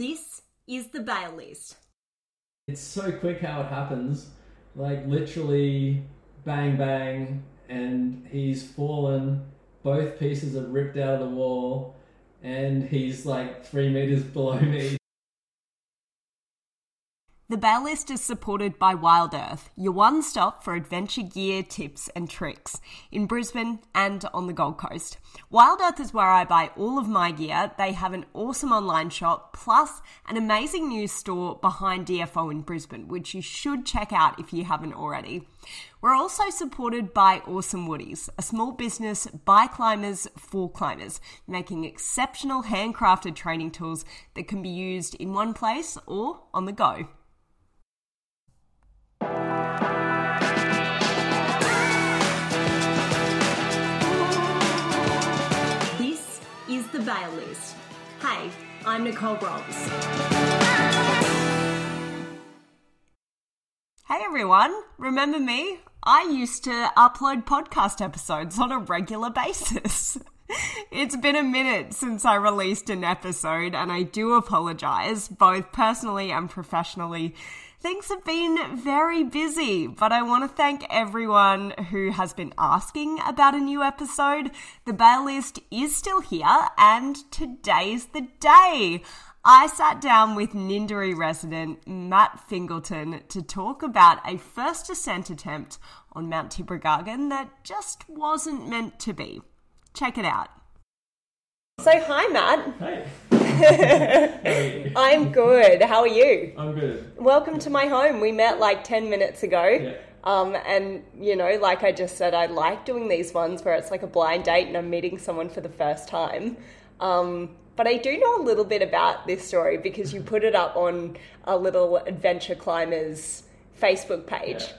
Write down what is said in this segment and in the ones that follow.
This is the bail list. It's so quick how it happens. Like literally bang bang and he's fallen. Both pieces are ripped out of the wall and he's like three meters below me. The Bail List is supported by Wild Earth, your one stop for adventure gear, tips, and tricks in Brisbane and on the Gold Coast. Wild Earth is where I buy all of my gear. They have an awesome online shop plus an amazing new store behind DFO in Brisbane, which you should check out if you haven't already. We're also supported by Awesome Woodies, a small business by climbers for climbers, making exceptional handcrafted training tools that can be used in one place or on the go. Bail List. Hey, I'm Nicole Groms. Hey everyone, remember me? I used to upload podcast episodes on a regular basis. It's been a minute since I released an episode, and I do apologize, both personally and professionally. Things have been very busy, but I want to thank everyone who has been asking about a new episode. The bail list is still here, and today's the day. I sat down with Ninderry resident Matt Fingleton to talk about a first ascent attempt on Mount Tibrogargan that just wasn't meant to be. Check it out. So, hi, Matt. Hey. How are you? I'm good. How are you? I'm good. Welcome to my home. We met like 10 minutes ago. Yeah. Um, and, you know, like I just said, I like doing these ones where it's like a blind date and I'm meeting someone for the first time. Um, but I do know a little bit about this story because you put it up on a little adventure climbers Facebook page. Yeah.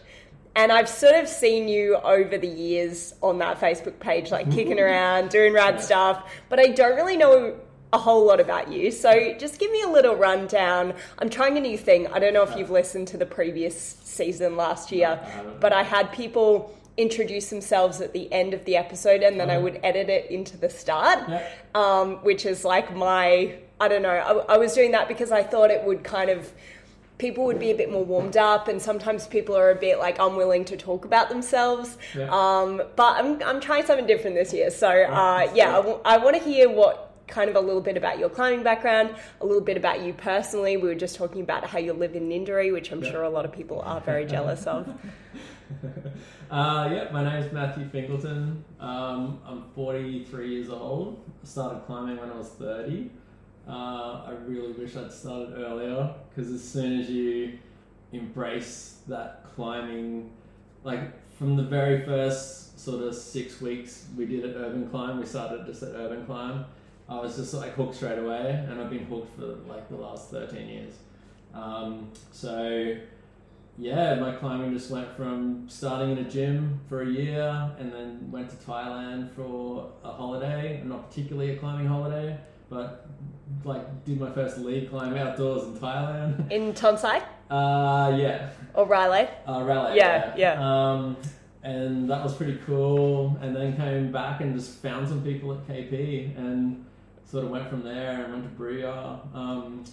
And I've sort of seen you over the years on that Facebook page, like kicking around, doing rad stuff, but I don't really know a whole lot about you. So just give me a little rundown. I'm trying a new thing. I don't know if you've listened to the previous season last year, but I had people introduce themselves at the end of the episode and then I would edit it into the start, um, which is like my, I don't know, I, I was doing that because I thought it would kind of people would be a bit more warmed up and sometimes people are a bit like unwilling to talk about themselves Yeah. um, but I'm, I'm trying something different this year so uh, yeah I, want to hear what kind of a little bit about your climbing background a little bit about you personally we were just talking about how you live in Ninderry which I'm Yeah. sure a lot of people are very jealous of uh, yeah, my name is Matthew Fingleton. Um, I'm 43 years old. I started climbing when I was 30. Uh, I really wish I'd started earlier because as soon as you embrace that climbing, like from the very first sort of six weeks we did at Urban Climb, we started just at Urban Climb. I was just like hooked straight away, and I've been hooked for like the last 13 years. Um, so yeah, my climbing just went from starting in a gym for a year and then went to Thailand for a holiday, not particularly a climbing holiday, but like did my first lead climb outdoors in Thailand. in Tonsai Uh, yeah, or Railay uh, rally. Yeah, yeah. Um, and that was pretty cool. And then came back and just found some people at KP and sort of went from there and went to Bria. Um,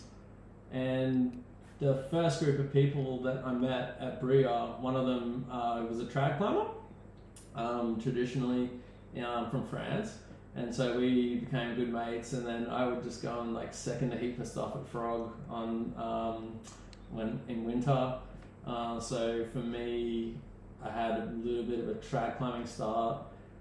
and the first group of people that I met at Bria, one of them uh, was a trad climber, um, traditionally um, from France. And so we became good mates, and then I would just go and like second a heap of stuff at Frog on um, when in winter. Uh, so for me, I had a little bit of a trad climbing start,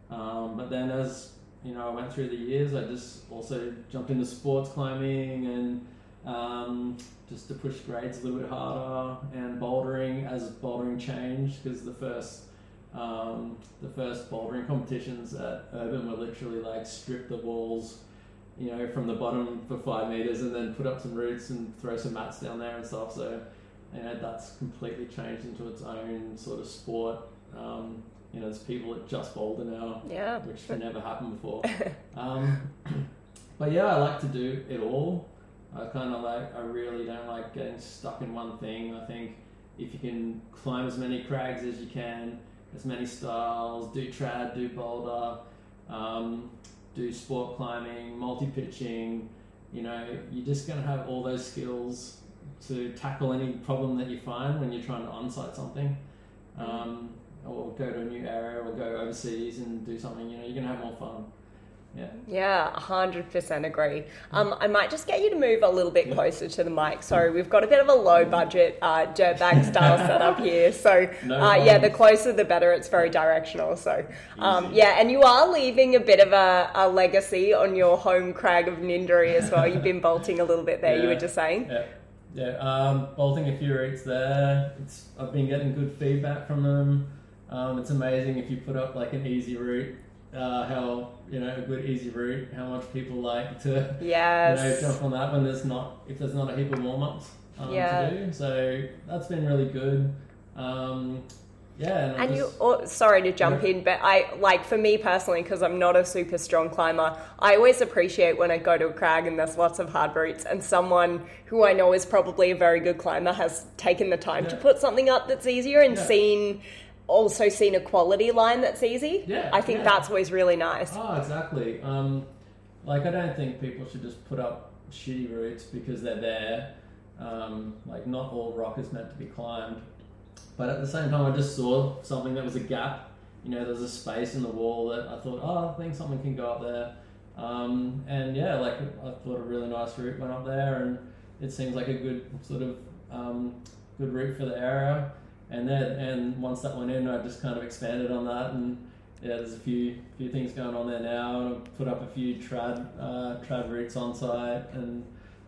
um, but then as you know, I went through the years. I just also jumped into sports climbing and um, just to push grades a little bit harder and bouldering as bouldering changed because the first um, the first bouldering competitions at Urban were literally like strip the walls, you know, from the bottom for five meters and then put up some routes and throw some mats down there and stuff. So, you know, that's completely changed into its own sort of sport. Um, you know, there's people that just boulder now yeah which never happened before. Um, but yeah, I like to do it all. I kind of like, I really don't like getting stuck in one thing. I think if you can climb as many crags as you can, as many styles, do trad, do boulder, um, do sport climbing, multi pitching, you know, you're just going to have all those skills to tackle any problem that you find when you're trying to on-site something. Um, or go to a new area or go overseas and do something, you know, you're going to have more fun. Yeah. Yeah, 100% agree. Um, I might just get you to move a little bit closer to the mic. So we've got a bit of a low budget uh, dirtbag style setup here. So No uh, yeah, the closer the better. It's very directional. So um, yeah, and you are leaving a bit of a, a legacy on your home crag of Ninderry as well. You've been bolting a little bit there. You were just saying. Yeah, yeah. Um, bolting a few routes there. It's I've been getting good feedback from them. Um, it's amazing if you put up like an easy route, uh, how you know a good easy route, how much people like to you know jump on that when there's not if there's not a heap of warm ups um, Yeah. to do. So that's been really good. Um, yeah, and, And you, oh, sorry to jump Yeah. in, but I like for me personally, because I'm not a super strong climber, I always appreciate when I go to a crag and there's lots of hard routes, and someone who I know is probably a very good climber has taken the time to put something up that's easier and Yeah. seen also seen a quality line that's easy. Yeah, I think yeah. that's always really nice. Oh, exactly. Um, like, I don't think people should just put up shitty routes because they're there. Um, like, not all rock is meant to be climbed. But at the same time, I just saw something that was a gap. You know, there's a space in the wall that I thought, oh, I think someone can go up there. Um, and yeah, like, I thought a really nice route went up there, and it seems like a good sort of um, good route for the area. And then, and once that went in, I just kind of expanded on that. And yeah, there's a few few things going on there now, and I've put up a few trad uh, trad routes on site, and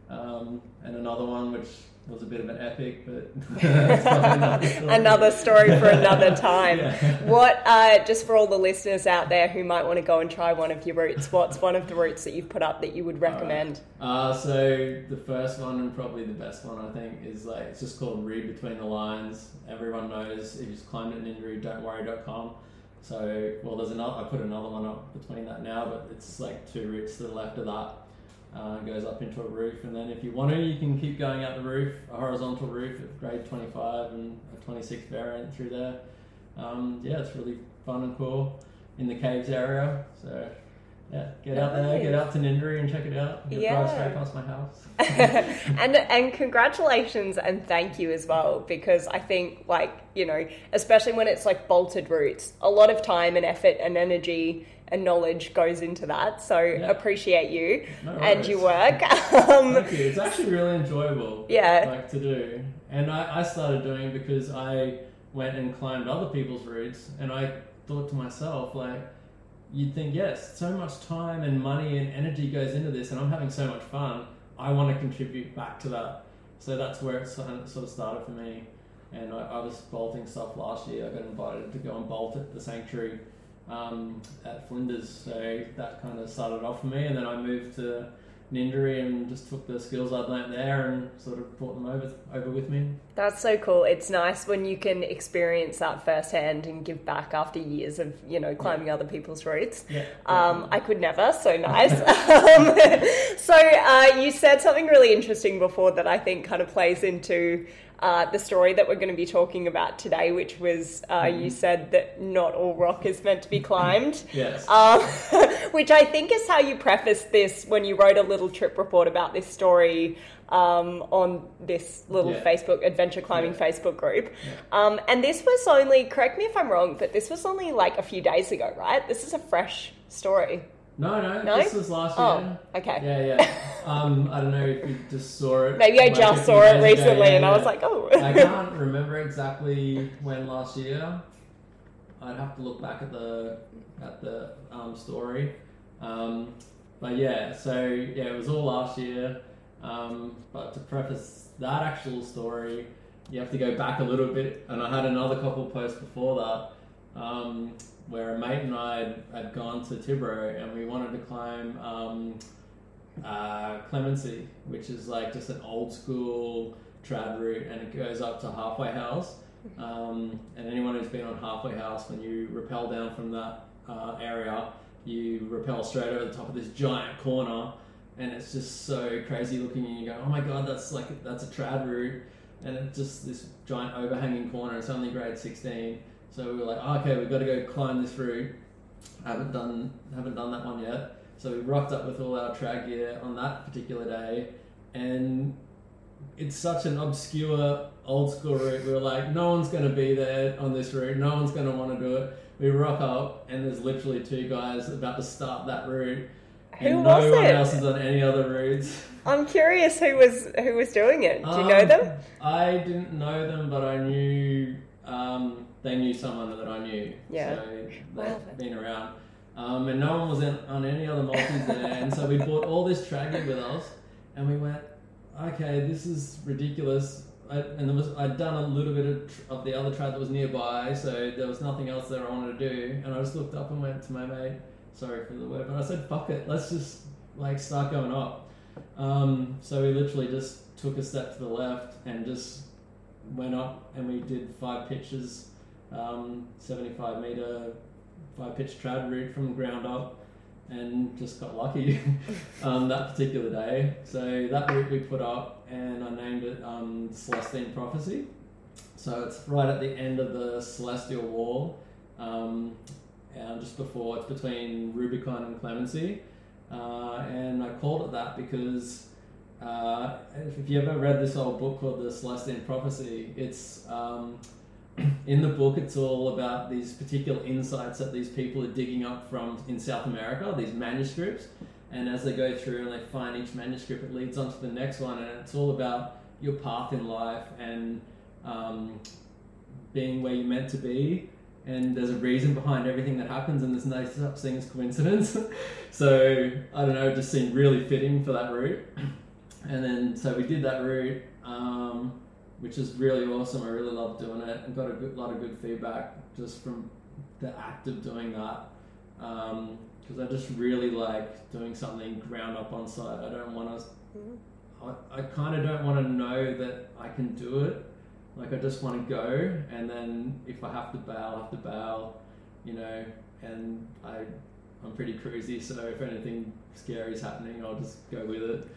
um, and another one which was a bit of an epic, but another story. Another story for another time. Yeah. What, uh, just for all the listeners out there who might want to go and try one of your routes, what's one of the routes that you've put up that you would recommend? Uh, so the first one and probably the best one I think is like it's just called Read Between the Lines. Everyone knows if you've climbed it in read.worry.com. So well, there's another. I put another one up between that now, but it's like two routes to the left of that. Uh, goes up into a roof, and then if you want to, you can keep going out the roof, a horizontal roof at grade 25 and a 26 variant through there. Um, yeah, it's really fun and cool in the caves area. So yeah, get out there, get out to Ninderry and check it out. You Yeah. drive straight past my house. and and congratulations and thank you as well because I think like you know especially when it's like bolted routes a lot of time and effort and energy and knowledge goes into that so Yeah. appreciate you No and your work um, Thank you. It's actually really enjoyable. Yeah. Like to do, and I, I started doing it because I went and climbed other people's routes, and I thought to myself like, you'd think yes, so much time and money and energy goes into this, and I'm having so much fun. I want to contribute back to that. So that's where it sort of sort of started for me. And I, I was bolting stuff last year. I got invited to go and bolt at the sanctuary um, at Flinders. So that kind of started off for me. And then I moved to Ninderry and just took the skills I'd learnt there and sort of brought them over over with me. that's so cool it's nice when you can experience that firsthand and give back after years of you know climbing other people's routes Yeah. Um, I could never, so nice. um, so uh, you said something really interesting before that I think kind of plays into uh, the story that we're going to be talking about today, which was uh, you said that not all rock is meant to be climbed. yes. Um, which I think is how you prefaced this when you wrote a little trip report about this story um, on this little Yeah. Facebook adventure climbing Yeah. Facebook group. Um, and this was only, correct me if I'm wrong, but this was only like a few days ago, right? This is a fresh story. No, no, No? This was last Oh, year. okay. Yeah, yeah. Um, I don't know if you just saw it. Maybe I like, just saw it ago. recently Yeah, and I was like, oh. I can't remember exactly when last year. I'd have to look back at the at the um, story. Um, but yeah, so yeah, it was all last year. Um, but to preface that actual story, you have to go back a little bit. And I had another couple posts before that um, where a mate and I had, had gone to Tibro and we wanted to climb um, uh, Clemency, which is like just an old school trad route, and it goes up to Halfway House. Um, and anyone who's been on Halfway House, when you rappel down from that uh, area, you rappel straight over the top of this giant corner, and it's just so crazy looking. And you go, "Oh my god, that's like that's a trad route," and it's just this giant overhanging corner. It's only grade sixteen, so we were like, oh, "Okay, we've got to go climb this route." I haven't done haven't done that one yet. So we rocked up with all our trad gear on that particular day, and it's such an obscure old school route. We were like, no one's going to be there on this route. No one's going to want to do it. We rock up, and there's literally two guys about to start that route. Who and was no one it? else is on any other routes. I'm curious who was who was doing it. Do you know Um, them? I didn't know them, but I knew um, they knew someone that I knew. Yeah. So they've Wow. been around. Um, and no one was in, on any other multis there. And so we bought all this trad with us, and we went, okay, this is ridiculous. I, and there was I'd done a little bit of, tr- of the other trad that was nearby, so there was nothing else there I wanted to do. And I just looked up and went to my mate, sorry for the word, but I said, fuck it, let's just like start going up. Um, so we literally just took a step to the left and just went up and we did five pitches, um, 75 meter, five pitch trad route from ground up and just got lucky um, that particular day. So that route we put up and I named it um, Celestine Prophecy. So it's right at the end of the Celestial Wall, um, and just before it's between Rubicon and Clemency. Uh, and I called it that because uh, if you ever read this old book called The Celestine Prophecy, it's um, in the book. It's all about these particular insights that these people are digging up from in South America, these manuscripts. And as they go through and they find each manuscript, it leads on to the next one, and it's all about your path in life and um, being where you're meant to be. And there's a reason behind everything that happens, and there's no such thing as coincidence. so I don't know, it just seemed really fitting for that route. And then so we did that route, um, which is really awesome. I really love doing it, and got a good, lot of good feedback just from the act of doing that. Because I just really like doing something ground up on site. I don't want to. I, I kind of don't want to know that I can do it. Like I just want to go, and then if I have to bail, I have to bail, you know. And I, I'm pretty cruisy, so if anything scary is happening, I'll just go with it.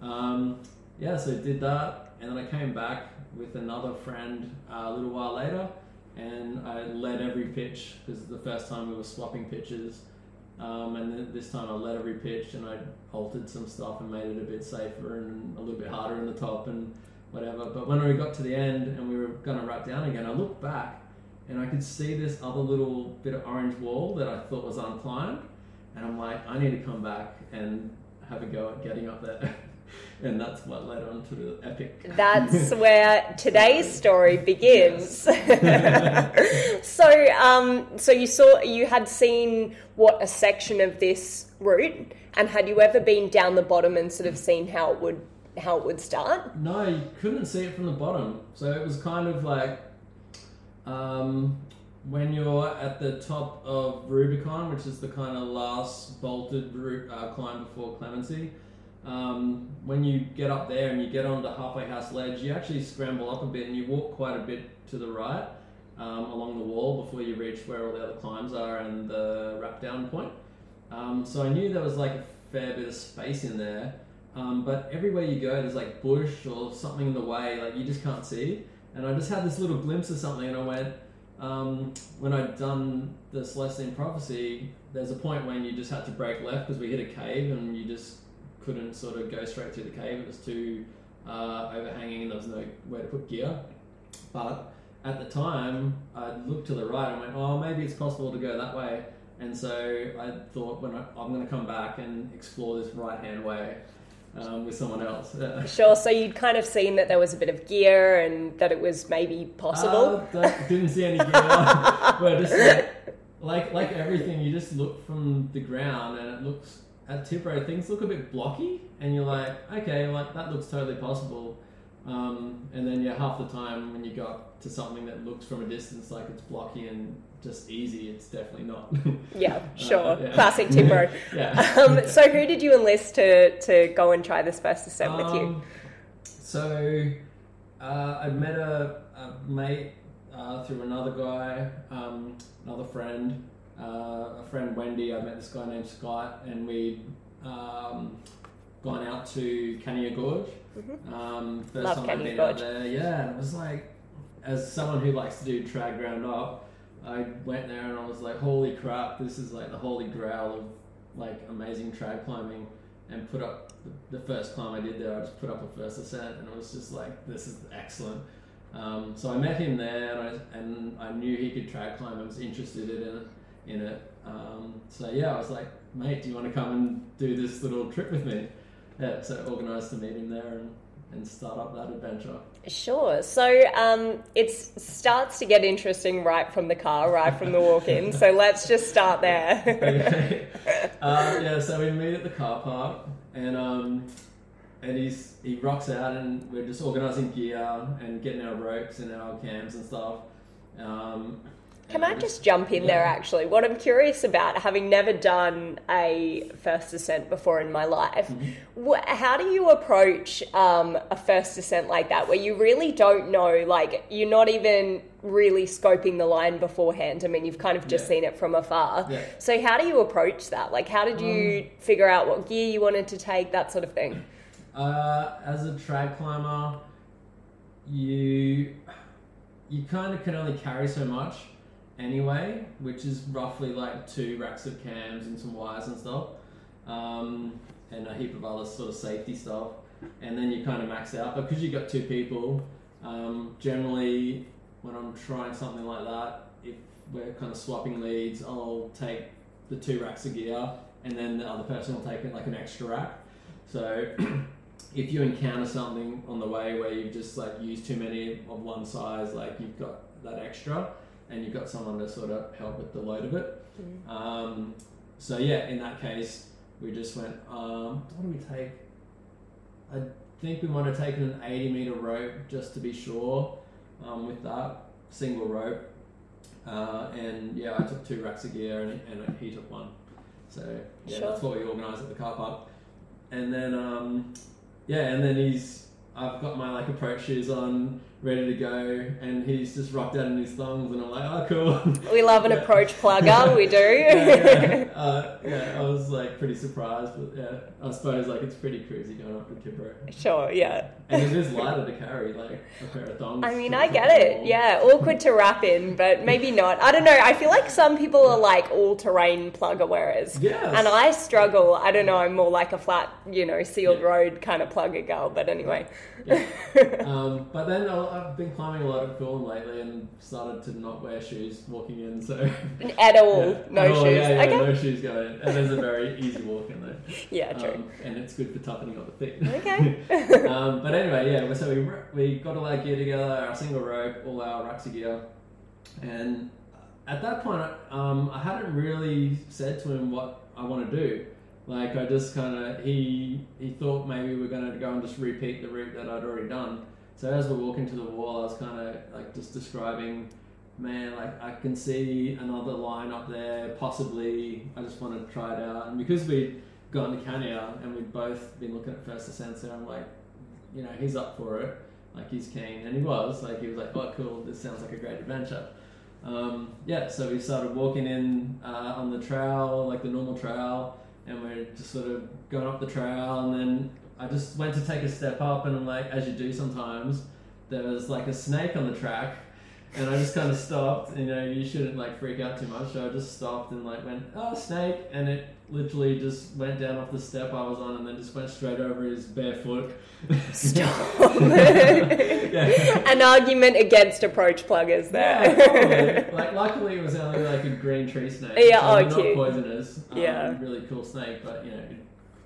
Um, yeah, so I did that, and then I came back with another friend uh, a little while later, and I led every pitch because the first time we were swapping pitches. Um, and then this time I led every pitch and I altered some stuff and made it a bit safer and a little bit harder in the top and whatever. But when we got to the end and we were going to wrap down again, I looked back and I could see this other little bit of orange wall that I thought was unclimbed. And I'm like, I need to come back and have a go at getting up there. and that's what led on to the epic. That's where today's story begins. so, um, so you saw you had seen what a section of this route, and had you ever been down the bottom and sort of seen how it would how it would start? No, you couldn't see it from the bottom. So it was kind of like um, when you're at the top of Rubicon, which is the kind of last bolted route uh, climb before Clemency. Um, when you get up there and you get onto Halfway House Ledge, you actually scramble up a bit and you walk quite a bit to the right um, along the wall before you reach where all the other climbs are and the wrap down point. Um, so I knew there was like a fair bit of space in there. Um, but everywhere you go, there's like bush or something in the way, like you just can't see. And I just had this little glimpse of something, and I went, um, when I'd done the Celestine Prophecy, there's a point when you just had to break left because we hit a cave and you just couldn't sort of go straight through the cave. It was too uh, overhanging and there was no way to put gear. But at the time, I looked to the right and went, oh, maybe it's possible to go that way. And so I thought, when I, I'm going to come back and explore this right hand way um, with someone else. Yeah. Sure. So you'd kind of seen that there was a bit of gear and that it was maybe possible. Uh, didn't see any gear. but just like, like like everything, you just look from the ground and it looks at Tibro things look a bit blocky, and you're like, okay, like that looks totally possible. Um, and then yeah, half the time when you got to something that looks from a distance like it's blocky and just easy, it's definitely not. yeah, sure. Uh, yeah. Classic Tibro. yeah. um, so who did you enlist to to go and try this first ascent with you? Um, So uh, I met a, a mate uh, through another guy, um, another friend, uh, a friend Wendy. I met this guy named Scott, and we'd um, gone out to Cania Gorge. Um, first Mm-hmm. Love time I'd been Gorge. out there, yeah. And it was like, as someone who likes to do trad ground up, I went there and I was like, holy crap, this is like the holy grail of like amazing trad climbing and put up the, the first climb I did there. I just put up a first ascent, and it was just like this is excellent. Um, so I met him there, and I, and I knew he could trad climb. I was interested in it. In it. Um, so yeah, I was like, mate, do you want to come and do this little trip with me? Yeah, so organised to meet him there and, and start up that adventure. Sure. So um, it starts to get interesting right from the car, right from the walk in. so let's just start there. okay. Uh, yeah, so we meet at the car park, and um, and he's he rocks out, and we're just organising gear and getting our ropes and our cams and stuff. Um, can I just jump in yeah. there actually? What I'm curious about, having never done a first ascent before in my life, mm-hmm. how do you approach um, a first ascent like that where you really don't know, like, you're not even really scoping the line beforehand? I mean, you've kind of just yeah. seen it from afar. Yeah. So, how do you approach that? Like, how did you um, figure out what gear you wanted to take, that sort of thing? Uh, as a trad climber, you you kind of can only carry so much anyway, which is roughly like two racks of cams and some wires and stuff, um, and a heap of other sort of safety stuff. And then you kind of max out. But because you've got two people, um, generally when I'm trying something like that, if we're kind of swapping leads, I'll take the two racks of gear and then the other person will take it like an extra rack. So if you encounter something on the way where you've just like used too many of one size, like you've got that extra, and you've got someone to sort of help with the load of it. Mm. Um, so yeah, in that case, we just went. Um, what do we take? I think we might have taken an 80 meter rope just to be sure um, with that single rope. Uh, and yeah, I took two racks of gear and, and he took one. So yeah, sure. that's what we organised at the car park. And then um, yeah, and then he's I've got my like approach shoes on ready to go, and he's just rocked out in his thongs, and I'm like, oh, cool. We love an yeah. approach plugger, we do. yeah, yeah. Uh, yeah, I was like pretty surprised, but yeah, I suppose like it's pretty crazy going up with Tibro. Sure, yeah. And it is lighter to carry, like a pair of thongs. I mean, I get it. Yeah, awkward to wrap in, but maybe not. I don't know. I feel like some people are like all terrain plugger wearers. Yes. And I struggle. I don't know. I'm more like a flat, you know, sealed road kind of plugger girl. But anyway. Um, but then I'll I've been climbing a lot of Coolum lately and started to not wear shoes walking in. So at all, yeah. no at shoes. yeah, yeah, okay. no shoes going in, and there's a very easy walk in there. Yeah, true. Um, and it's good for toughening up the feet. Okay. um, but anyway, yeah. So we we got all our gear together, our single rope, all our racks of gear, and at that point, um, I hadn't really said to him what I want to do. Like I just kind of he he thought maybe we are going to go and just repeat the route that I'd already done. So as we're walking to the wall, I was kind of like just describing, man, like I can see another line up there. Possibly, I just want to try it out. And because we'd gone to Cania and we'd both been looking at first ascent, so I'm like, you know, he's up for it. Like he's keen, and he was. Like he was like, oh, cool. This sounds like a great adventure. Um, yeah, so we started walking in uh, on the trail, like the normal trail, and we're just sort of going up the trail, and then I just went to take a step up, and I'm like, as you do sometimes, there was like a snake on the track, and I just kind of stopped. You know, you shouldn't like freak out too much, so I just stopped and like went, oh, snake, and it literally just went down off the step I was on, and then just went straight over his bare foot. Stop. yeah. An argument against approach pluggers there. Yeah, like luckily it was only like a green tree snake. Yeah, so oh, not cute. poisonous. Um, yeah, really cool snake, but you know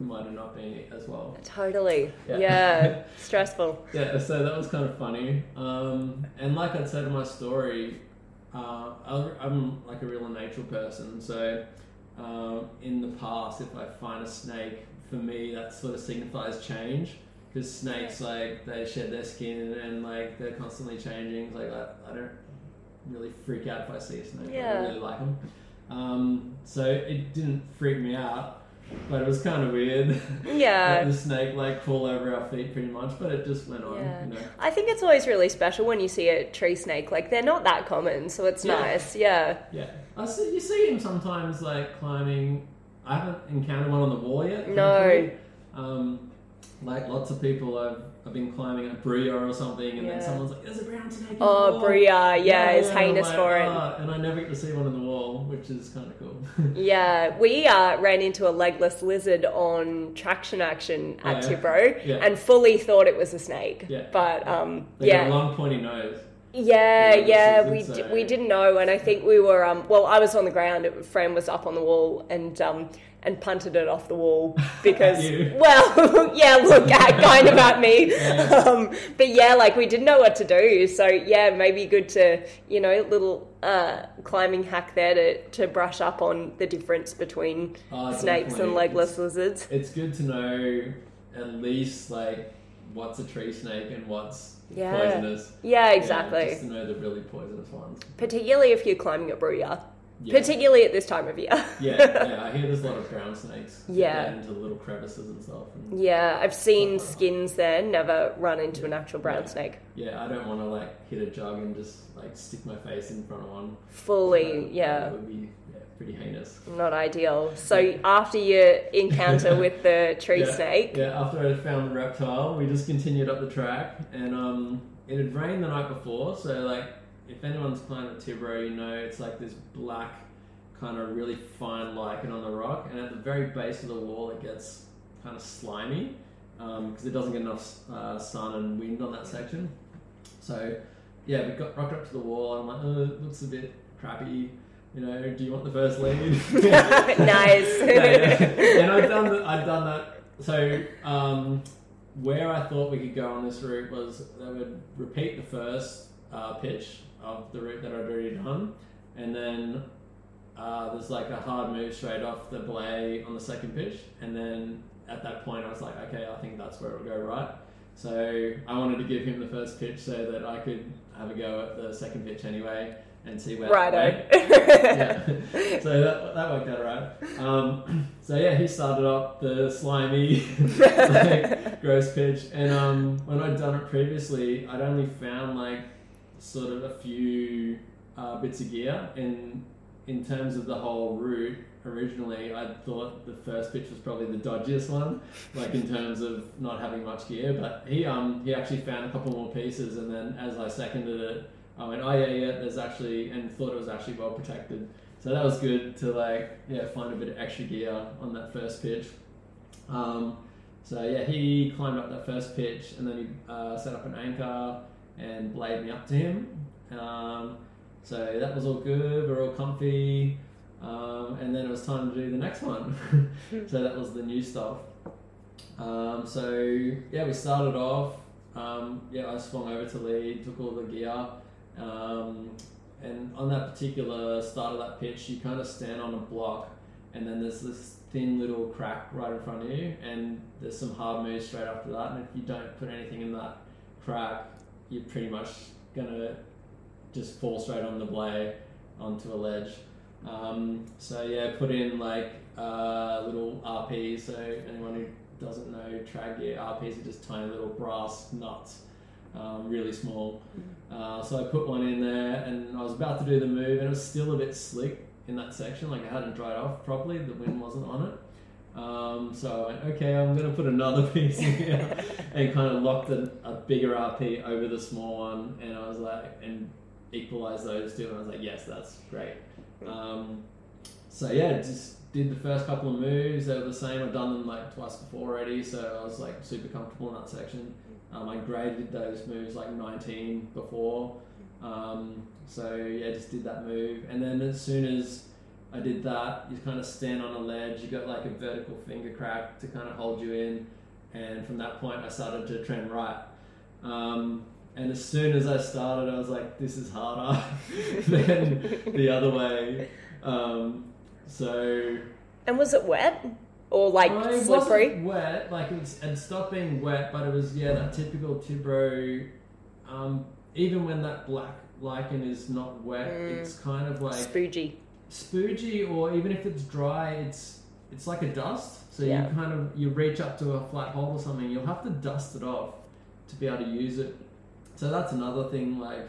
might have not been as well. Totally. Yeah. yeah. Stressful. Yeah, so that was kind of funny. Um, and like I said in my story, uh, I'm like a real nature person. So uh, in the past, if I find a snake, for me that sort of signifies change. Because snakes, like, they shed their skin and, and like they're constantly changing. like, I, I don't really freak out if I see a snake. Yeah. I really like them. Um, so it didn't freak me out but it was kind of weird. Yeah, the snake like crawl over our feet pretty much, but it just went on. Yeah. You know? I think it's always really special when you see a tree snake. Like they're not that common, so it's yeah. nice. Yeah. Yeah, I see. You see him sometimes like climbing. I haven't encountered one on the wall yet. No. Um, like lots of people I've, I've been climbing at Bria or something, and Yeah. then someone's like, "There's a brown snake." in Oh. Bria, yeah, is I'm heinous like, for it. "Ah," and I never get to see one in the wall, which is kind of cool. Yeah, we uh, ran into a legless lizard on traction action at Oh, yeah? Tibro Yeah. and fully thought it was a snake. Yeah. But um, They yeah, long pointy nose. yeah, Yeah, yeah, we d- we didn't know, and I think we were um, well, I was on the ground, a friend was up on the wall, and um, and punted it off the wall because well, yeah, look, at, kind of at me, Yeah. um, but yeah, like we didn't know what to do, so yeah, maybe good to you know little uh, climbing hack there to to brush up on the difference between Oh, snakes definitely. and legless It's- lizards. It's good to know at least like what's a tree snake and what's Yeah. poisonous. Yeah, Yeah, exactly. just to know the really poisonous ones. Particularly if you're climbing a Brouillard. Yeah. Particularly at this time of year. yeah, yeah, I hear there's a lot of ground snakes. Yeah. get into little crevices and stuff. And Yeah, I've seen skins there, never run into an actual brown Yeah. snake. yeah, I don't want to like hit a jug and just like stick my face in front of one. Fully, That- yeah, that would be yeah, pretty heinous. not ideal. So after your encounter with the tree snake, Yeah, after I found the reptile, we just continued up the track, and um, it had rained the night before, so like if anyone's climbed at Tibro, you know it's like this black kind of really fine lichen on the rock, and at the very base of the wall, it gets kind of slimy because it doesn't get enough uh, sun and wind on that section. So yeah, we got rocked up to the wall, and I'm like, oh, it looks a bit crappy. You know, do you want the first lead? nice. and I've done that. I've done that. So um, where I thought we could go on this route was they would repeat the first uh, pitch of the route that I'd already done, and then uh, there's like a hard move straight off the belay on the second pitch, and then at that point I was like, okay, I think that's where it'll go right. So I wanted to give him the first pitch so that I could have a go at the second pitch anyway and see where Righto. yeah. So that, that worked out right. Um, so yeah, he started up the slimy, like, gross pitch, and um, when I'd done it previously, I'd only found like sort of a few uh, bits of gear. In in terms of the whole route, originally I thought the first pitch was probably the dodgiest one, like in terms of not having much gear. But he um he actually found a couple more pieces, and then as I seconded it. I went, oh yeah, yeah. There's actually, and thought it was actually well protected. So that was good to like, yeah, find a bit of extra gear on that first pitch. Um, so yeah, he climbed up that first pitch, and then he uh, set up an anchor and blayed me up to him. Um, so that was all good. We're all comfy, um, and then it was time to do the next one. so that was the new stuff. Um, so yeah, we started off. Um, yeah, I swung over to lead, took all the gear. Um, and on that particular start of that pitch, you kind of stand on a block, and then there's this thin little crack right in front of you, and there's some hard moves straight after that. And if you don't put anything in that crack, you're pretty much gonna just fall straight on the blade onto a ledge. Um, so yeah, put in like uh, little RPs. So anyone who doesn't know trad gear, RPs are just tiny little brass nuts, um, really small. Uh, so I put one in there, and I was about to do the move, and it was still a bit slick in that section. Like I hadn't dried off properly; the wind wasn't on it. Um, so I went, okay, I'm going to put another piece in here, and kind of locked a, a bigger RP over the small one, and I was like, and equalize those two, and I was like, yes, that's great. Um, so yeah, just did the first couple of moves. They were the same. I'd done them like twice before already, so I was like super comfortable in that section. Um, I graded those moves like 19 before. Um, so yeah, just did that move, and then as soon as I did that, you kind of stand on a ledge. You got like a vertical finger crack to kind of hold you in, and from that point, I started to trend right. Um, and as soon as I started, I was like, "This is harder than the other way." Um, so and was it wet or like well, slippery? wet, like it was, it stopped being wet, but it was yeah that typical Tibro. Um, even when that black lichen is not wet, Mm. it's kind of like Spoogy. Spoogy, or even if it's dry, it's it's like a dust. So Yeah. you kind of you reach up to a flat hole or something, you'll have to dust it off to be able to use it. So that's another thing. Like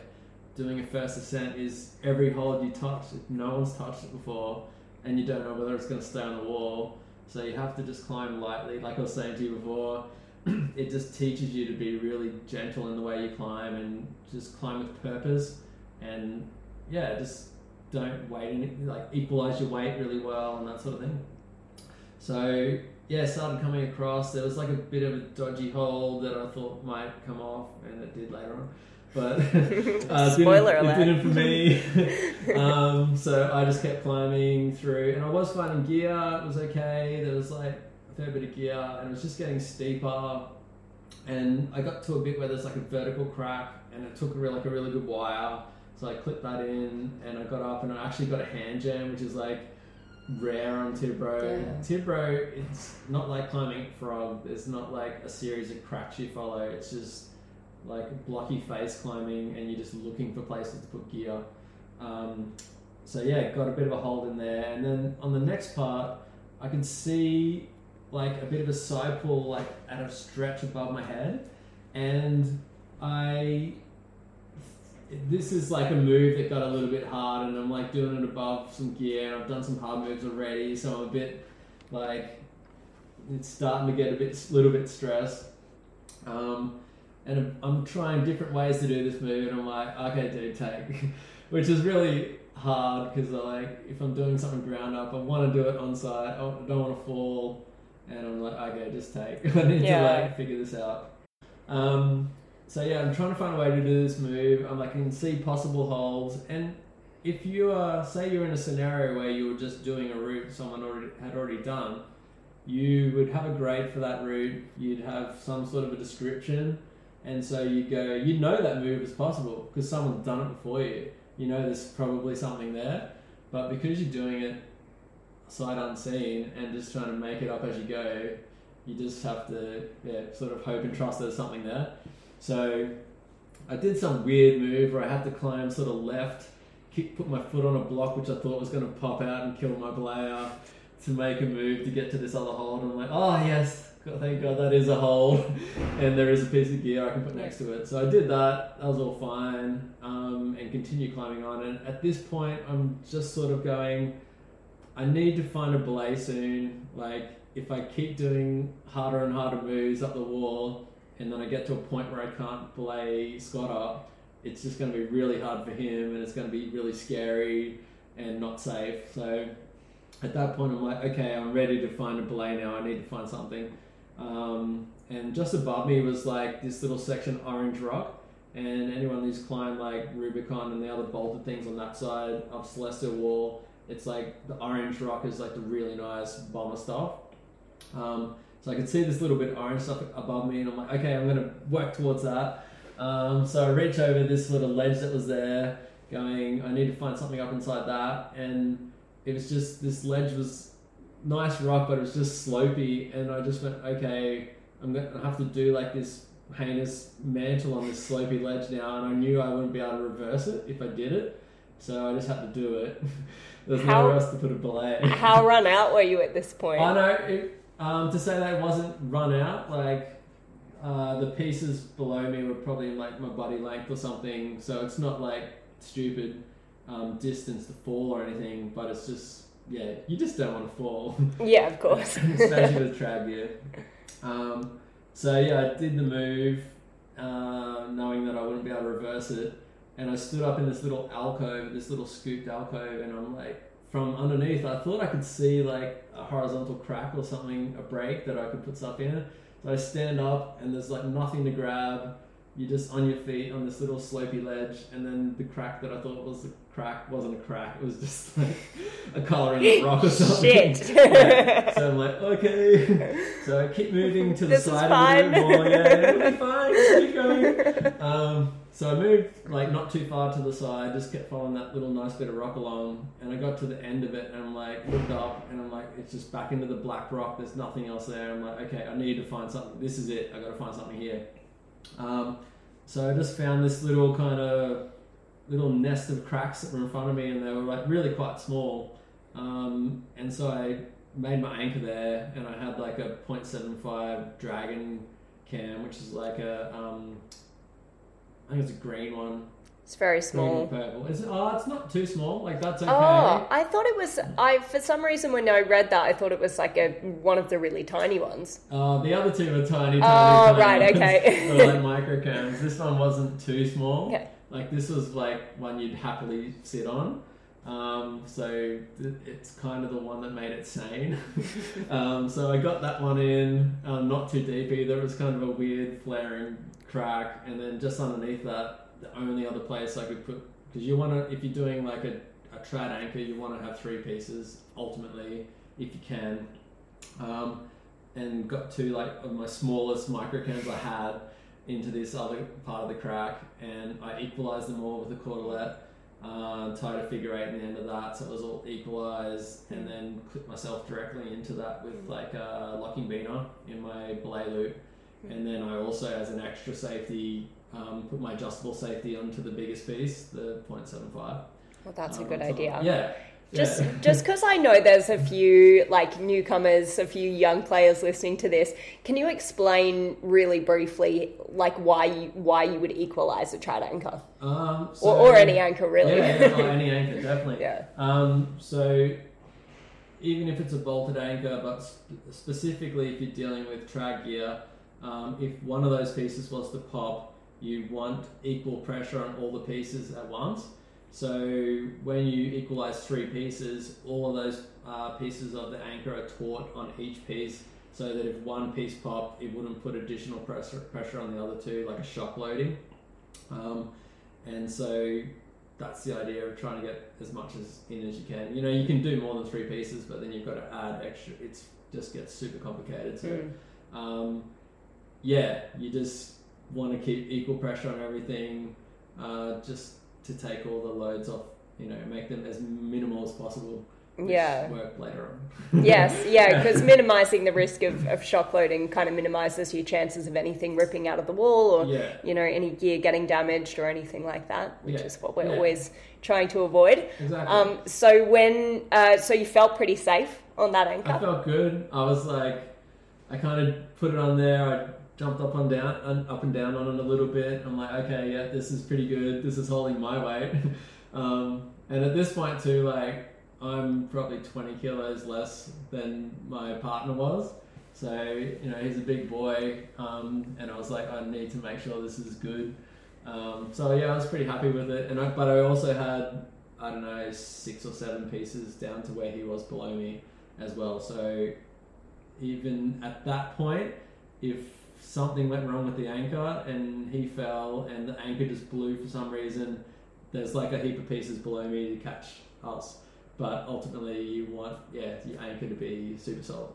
doing a first ascent is every hold you touch, if no one's touched it before, and you don't know whether it's going to stay on the wall. So you have to just climb lightly. Like I was saying to you before, it just teaches you to be really gentle in the way you climb and just climb with purpose and yeah, just don't weight any, like equalize your weight really well and that sort of thing. So yeah, started coming across. There was like a bit of a dodgy hole that I thought might come off, and it did later on. But uh, Spoiler didn't, alert. it didn't for me. um, so I just kept climbing through, and I was finding gear. It was okay. There was like a fair bit of gear, and it was just getting steeper. And I got to a bit where there's like a vertical crack, and it took a like a really good wire. So I clipped that in, and I got up, and I actually got a hand jam, which is like rare on Tibro. Yeah. Tibro, it's not like climbing frog. There's not like a series of cracks you follow. It's just like blocky face climbing, and you're just looking for places to put gear. Um, so yeah, got a bit of a hold in there, and then on the next part, I could see like a bit of a side pull, like at a stretch above my head, and I. This is like a move that got a little bit hard, and I'm like doing it above some gear, and I've done some hard moves already, so I'm a bit like it's starting to get a bit, little bit stressed. Um, and I'm- I'm trying different ways to do this move, and I'm like, okay, dude, take, which is really hard because like if I'm doing something ground up, I want to do it on side. I don't want to fall, and I'm like, okay, just take. I need Yeah. to like figure this out. Um, so yeah, I'm trying to find a way to do this move. I'm like, I can see possible holes, and if you are, say, you're in a scenario where you were just doing a route someone already had already done, you would have a grade for that route. You'd have some sort of a description, and so you go, you know that move is possible because someone's done it before you. You know there's probably something there, but because you're doing it sight unseen and just trying to make it up as you go, you just have to yeah sort of hope and trust there's something there. So I did some weird move where I had to climb sort of left, kick, put my foot on a block which I thought was going to pop out and kill my belayer to make a move to get to this other hole. And I'm like, oh yes, God, thank God that is a hole, and there is a piece of gear I can put next to it. So I did that. That was all fine, um, and continue climbing on. And at this point, I'm just sort of going. I need to find a belay soon. Like if I keep doing harder and harder moves up the wall, and then I get to a point where I can't belay Scott up, it's just going to be really hard for him, and it's going to be really scary and not safe. So at that point, I'm like, okay, I'm ready to find a belay now. I need to find something. Um, and just above me was like this little section orange rock. And anyone who's climbed like Rubicon and the other bolted things on that side of Celestial Wall, it's like the orange rock is like the really nice bomber stuff. Um, so I could see this little bit of orange stuff above me, and I'm like, okay, I'm gonna work towards that. Um, so I reach over this little ledge that was there, going, I need to find something up inside that, and it was just this ledge was nice rock, but it was just slopey, and I just went, okay, I'm gonna have to do like this heinous mantle on this slopey ledge now, and I knew I wouldn't be able to reverse it if I did it, so I just had to do it. There's How- nowhere else to put a belay. How run out were you at this point? I know. It, um, to say that it wasn't run out, like uh, the pieces below me were probably like my body length or something, so it's not like stupid um, distance to fall or anything, but it's just yeah, you just don't want to fall, Yeah, of course. especially with trad gear. Um, so yeah, I did the move, uh, knowing that I wouldn't be able to reverse it, and I stood up in this little alcove, this little scooped alcove, and I'm like, from underneath, I thought I could see like a horizontal crack or something, a break that I could put stuff in. So I stand up, and there's like nothing to grab. You're just on your feet on this little slopey ledge, and then the crack that I thought was a crack wasn't a crack. It was just like a color in the rock or something. Shit. Yeah. So I'm like, okay. So I keep moving to the This side a little bit more. Yeah, it'll be fine. Keep going. Um, so I moved like not too far to the side, just kept following that little nice bit of rock along, and I got to the end of it, and I'm like, looked up, and I'm like, it's just back into the black rock. There's nothing else there. I'm like, okay, I need to find something. This is it. I got to find something here. Um, so I just found this little kind of little nest of cracks that were in front of me, and they were like really quite small. Um, and so I made my anchor there, and I had like a 0.75 Dragon cam, which is like a, um, I think it's a green one. It's very small. purple. It's, oh, it's not too small. Like that's okay. Oh, I thought it was. I for some reason when I read that, I thought it was like a one of the really tiny ones. Uh, the other two are tiny, tiny. Oh, tiny right, ones. okay. Like microcams. This one wasn't too small. Okay. Like this was like one you'd happily sit on. Um, so th- it's kind of the one that made it sane. um, so I got that one in, um, not too deep either. It was kind of a weird flaring crack, and then just underneath that, the only other place I could put because you want to if you're doing like a, a trad anchor, you want to have three pieces ultimately if you can. Um, and got two like of my smallest microcams I had into this other part of the crack, and I equalized them all with a cordelette. Uh, tied a figure eight in the end of that, so it was all equalized, and then clipped myself directly into that with like a locking beaner in my belay loop, and then I also, as an extra safety, um, put my adjustable safety onto the biggest piece, the 0.75. Well, that's a um, good idea. Yeah. Just yeah. just because I know there's a few like newcomers, a few young players listening to this, can you explain really briefly like why you why you would equalize a trad anchor um, or, so- or any anchor really? Yeah, yeah, any anchor, definitely. Yeah. Um, so even if it's a bolted anchor, but sp- specifically if you're dealing with trad gear, um, if one of those pieces was to pop, you want equal pressure on all the pieces at once. So when you equalize three pieces, all of those uh, pieces of the anchor are taut on each piece, so that if one piece popped, it wouldn't put additional pressure pressure on the other two, like a shock loading. Um, and so that's the idea of trying to get as much as in as you can. You know, you can do more than three pieces, but then you've got to add extra. It just gets super complicated. So, Mm. um, yeah, you just want to keep equal pressure on everything, uh, just to take all the loads off. You know, make them as minimal as possible. Yeah. work later on. Yes, yeah, because minimizing the risk of, of shock loading kind of minimizes your chances of anything ripping out of the wall or yeah. you know any gear getting damaged or anything like that, which Yeah, is what we're yeah. always trying to avoid. Exactly. Um, so when uh, so you felt pretty safe on that anchor? I felt good. I was like, I kind of put it on there. I jumped up on down, up and down on it a little bit. I'm like, okay, yeah, this is pretty good. This is holding my weight. um, and at this point too, like, I'm probably 20 kilos less than my partner was. So you know, he's a big boy, um, and I was like, I need to make sure this is good. Um, so yeah, I was pretty happy with it. And I, but I also had I don't know six or seven pieces down to where he was below me as well. So even at that point, if something went wrong with the anchor and he fell and the anchor just blew for some reason, there's like a heap of pieces below me to catch us. But ultimately, you want yeah your anchor to be super solid.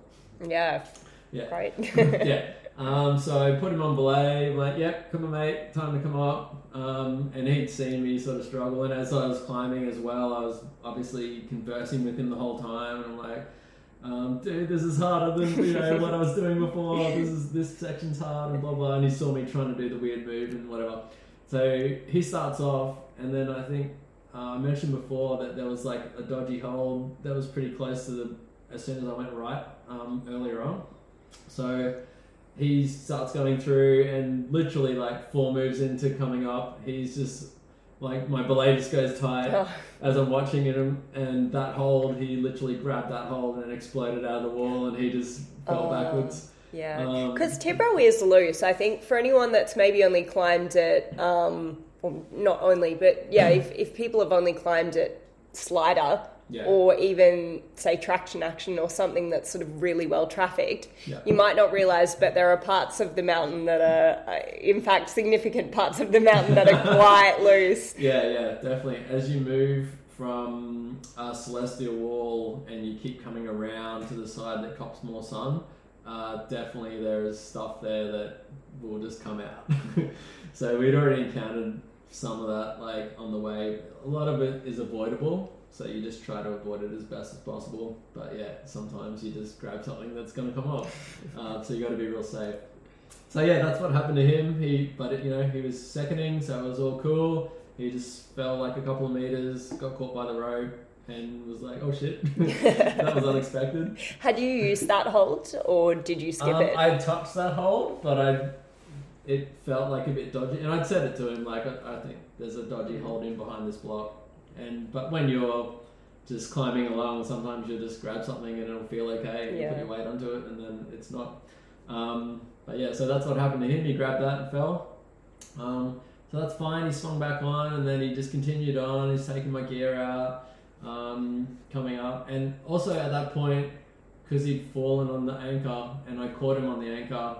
Yeah, Yeah. great. yeah. Um, so I put him on belay. I'm like, yep, come on, mate, time to come up. Um, and he'd seen me sort of struggle. And as I was climbing as well, I was obviously conversing with him the whole time. And I'm like, um, dude, this is harder than you know what I was doing before. This is this section's hard and blah blah. And he saw me trying to do the weird move and whatever. So he starts off, and then I think uh, I mentioned before that there was like a dodgy hole that was pretty close to the as soon as I went right um, earlier on. So he starts going through, and literally like four moves into coming up, he's just like my belay just goes tight Oh, as I'm watching him, and that hold he literally grabbed that hold and it exploded out of the wall, and he just fell Oh. backwards. yeah, Um, because Tibro is loose. I think for anyone that's maybe only climbed it, um, well, not only, but yeah, if, if people have only climbed it slider yeah, or even say traction action or something that's sort of really well trafficked, yeah, you might not realize, but there are parts of the mountain that are, uh, in fact, significant parts of the mountain that are quite loose. yeah, yeah, definitely. As you move from uh, Celestial Wall and you keep coming around to the side that cops more sun, uh, definitely there is stuff there that will just come out. so we'd already encountered some of that like on the way. A lot of it is avoidable, so you just try to avoid it as best as possible. But yeah, sometimes you just grab something that's going to come off. Uh, so you got to be real safe. So yeah, that's what happened to him. He, but it, you know, he was seconding, so it was all cool. He just fell like a couple of meters, got caught by the rope, and was like, "Oh shit, that was unexpected." Had you used that hold or did you skip Um, it? I touched that hold, but I it felt like a bit dodgy, and I'd said it to him like I, I think there's a dodgy hold in behind this block, and but when you're just climbing along, sometimes you just grab something and it'll feel okay, and you put your weight onto it, and then it's not. Um, but yeah, so that's what happened to him. He grabbed that and fell. Um, so that's fine. He swung back on, and then he just continued on. He's taking my gear out, um, coming up, and also at that point, because he'd fallen on the anchor, and I caught him on the anchor,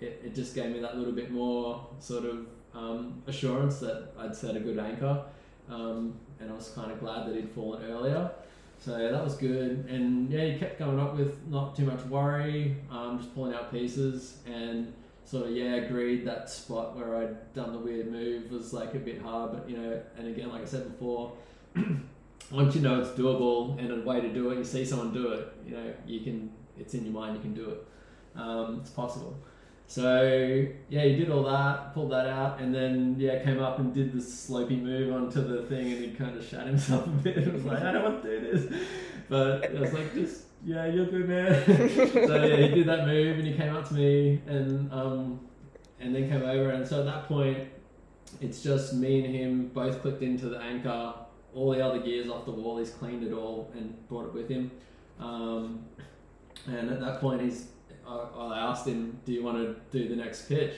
it, it just gave me that little bit more sort of um, assurance that I'd set a good anchor, um, and I was kind of glad that he'd fallen earlier. So that was good, and yeah, he kept going up with not too much worry, um, just pulling out pieces, and sort of yeah, agreed that spot where I'd done the weird move was like a bit hard, but you know, and again, like I said before, once you know it's doable and a way to do it, you see someone do it, you know, you can, it's in your mind, you can do it, um, it's possible. So yeah, he did all that, pulled that out, and then yeah, came up and did the slopey move onto the thing, and he kind of shat himself a bit. It was like I don't want to do this, but I was like, just yeah, you're good, man. so yeah, he did that move, and he came up to me, and um, and then came over, and so at that point, it's just me and him both clicked into the anchor. All the other gears off the wall, he's cleaned it all and brought it with him. Um, and at that point, he's I asked him, "Do you want to do the next pitch?"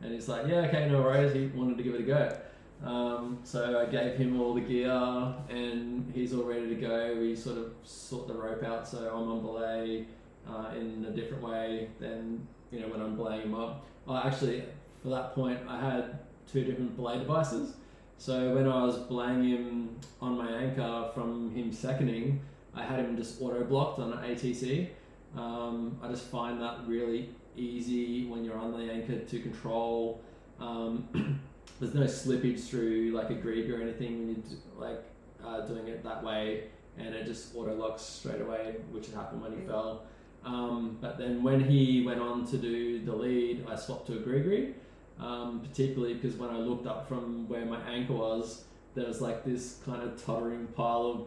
And he's like, "Yeah, okay, no worries." He wanted to give it a go. Um, so I gave him all the gear, and he's all ready to go. We sort of sort the rope out, so I'm on belay uh, in a different way than you know when I'm belaying him up. Oh, actually, for that point, I had two different belay devices. So when I was belaying him on my anchor from him seconding, I had him just auto blocked on an ATC. Um, I just find that really easy when you're on the anchor to control. Um, there's no slippage through like a grig or anything when you're like uh, doing it that way, and it just auto locks straight away, which had happened when he fell. Um, but then when he went on to do the lead, I swapped to a Grigri, um, particularly because when I looked up from where my anchor was, there was like this kind of tottering pile of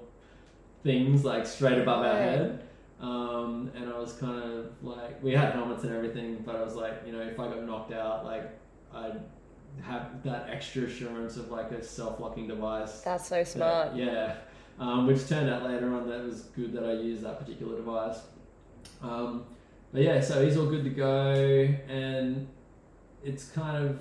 things like straight above our head. Um, and I was kind of like, we had helmets and everything, but I was like, you know, if I got knocked out, like, I'd have that extra assurance of like a self locking device. That's so smart. that- yeah. Um, which turned out later on that it was good that I used that particular device. Um, but yeah, so he's all good to go, and it's kind of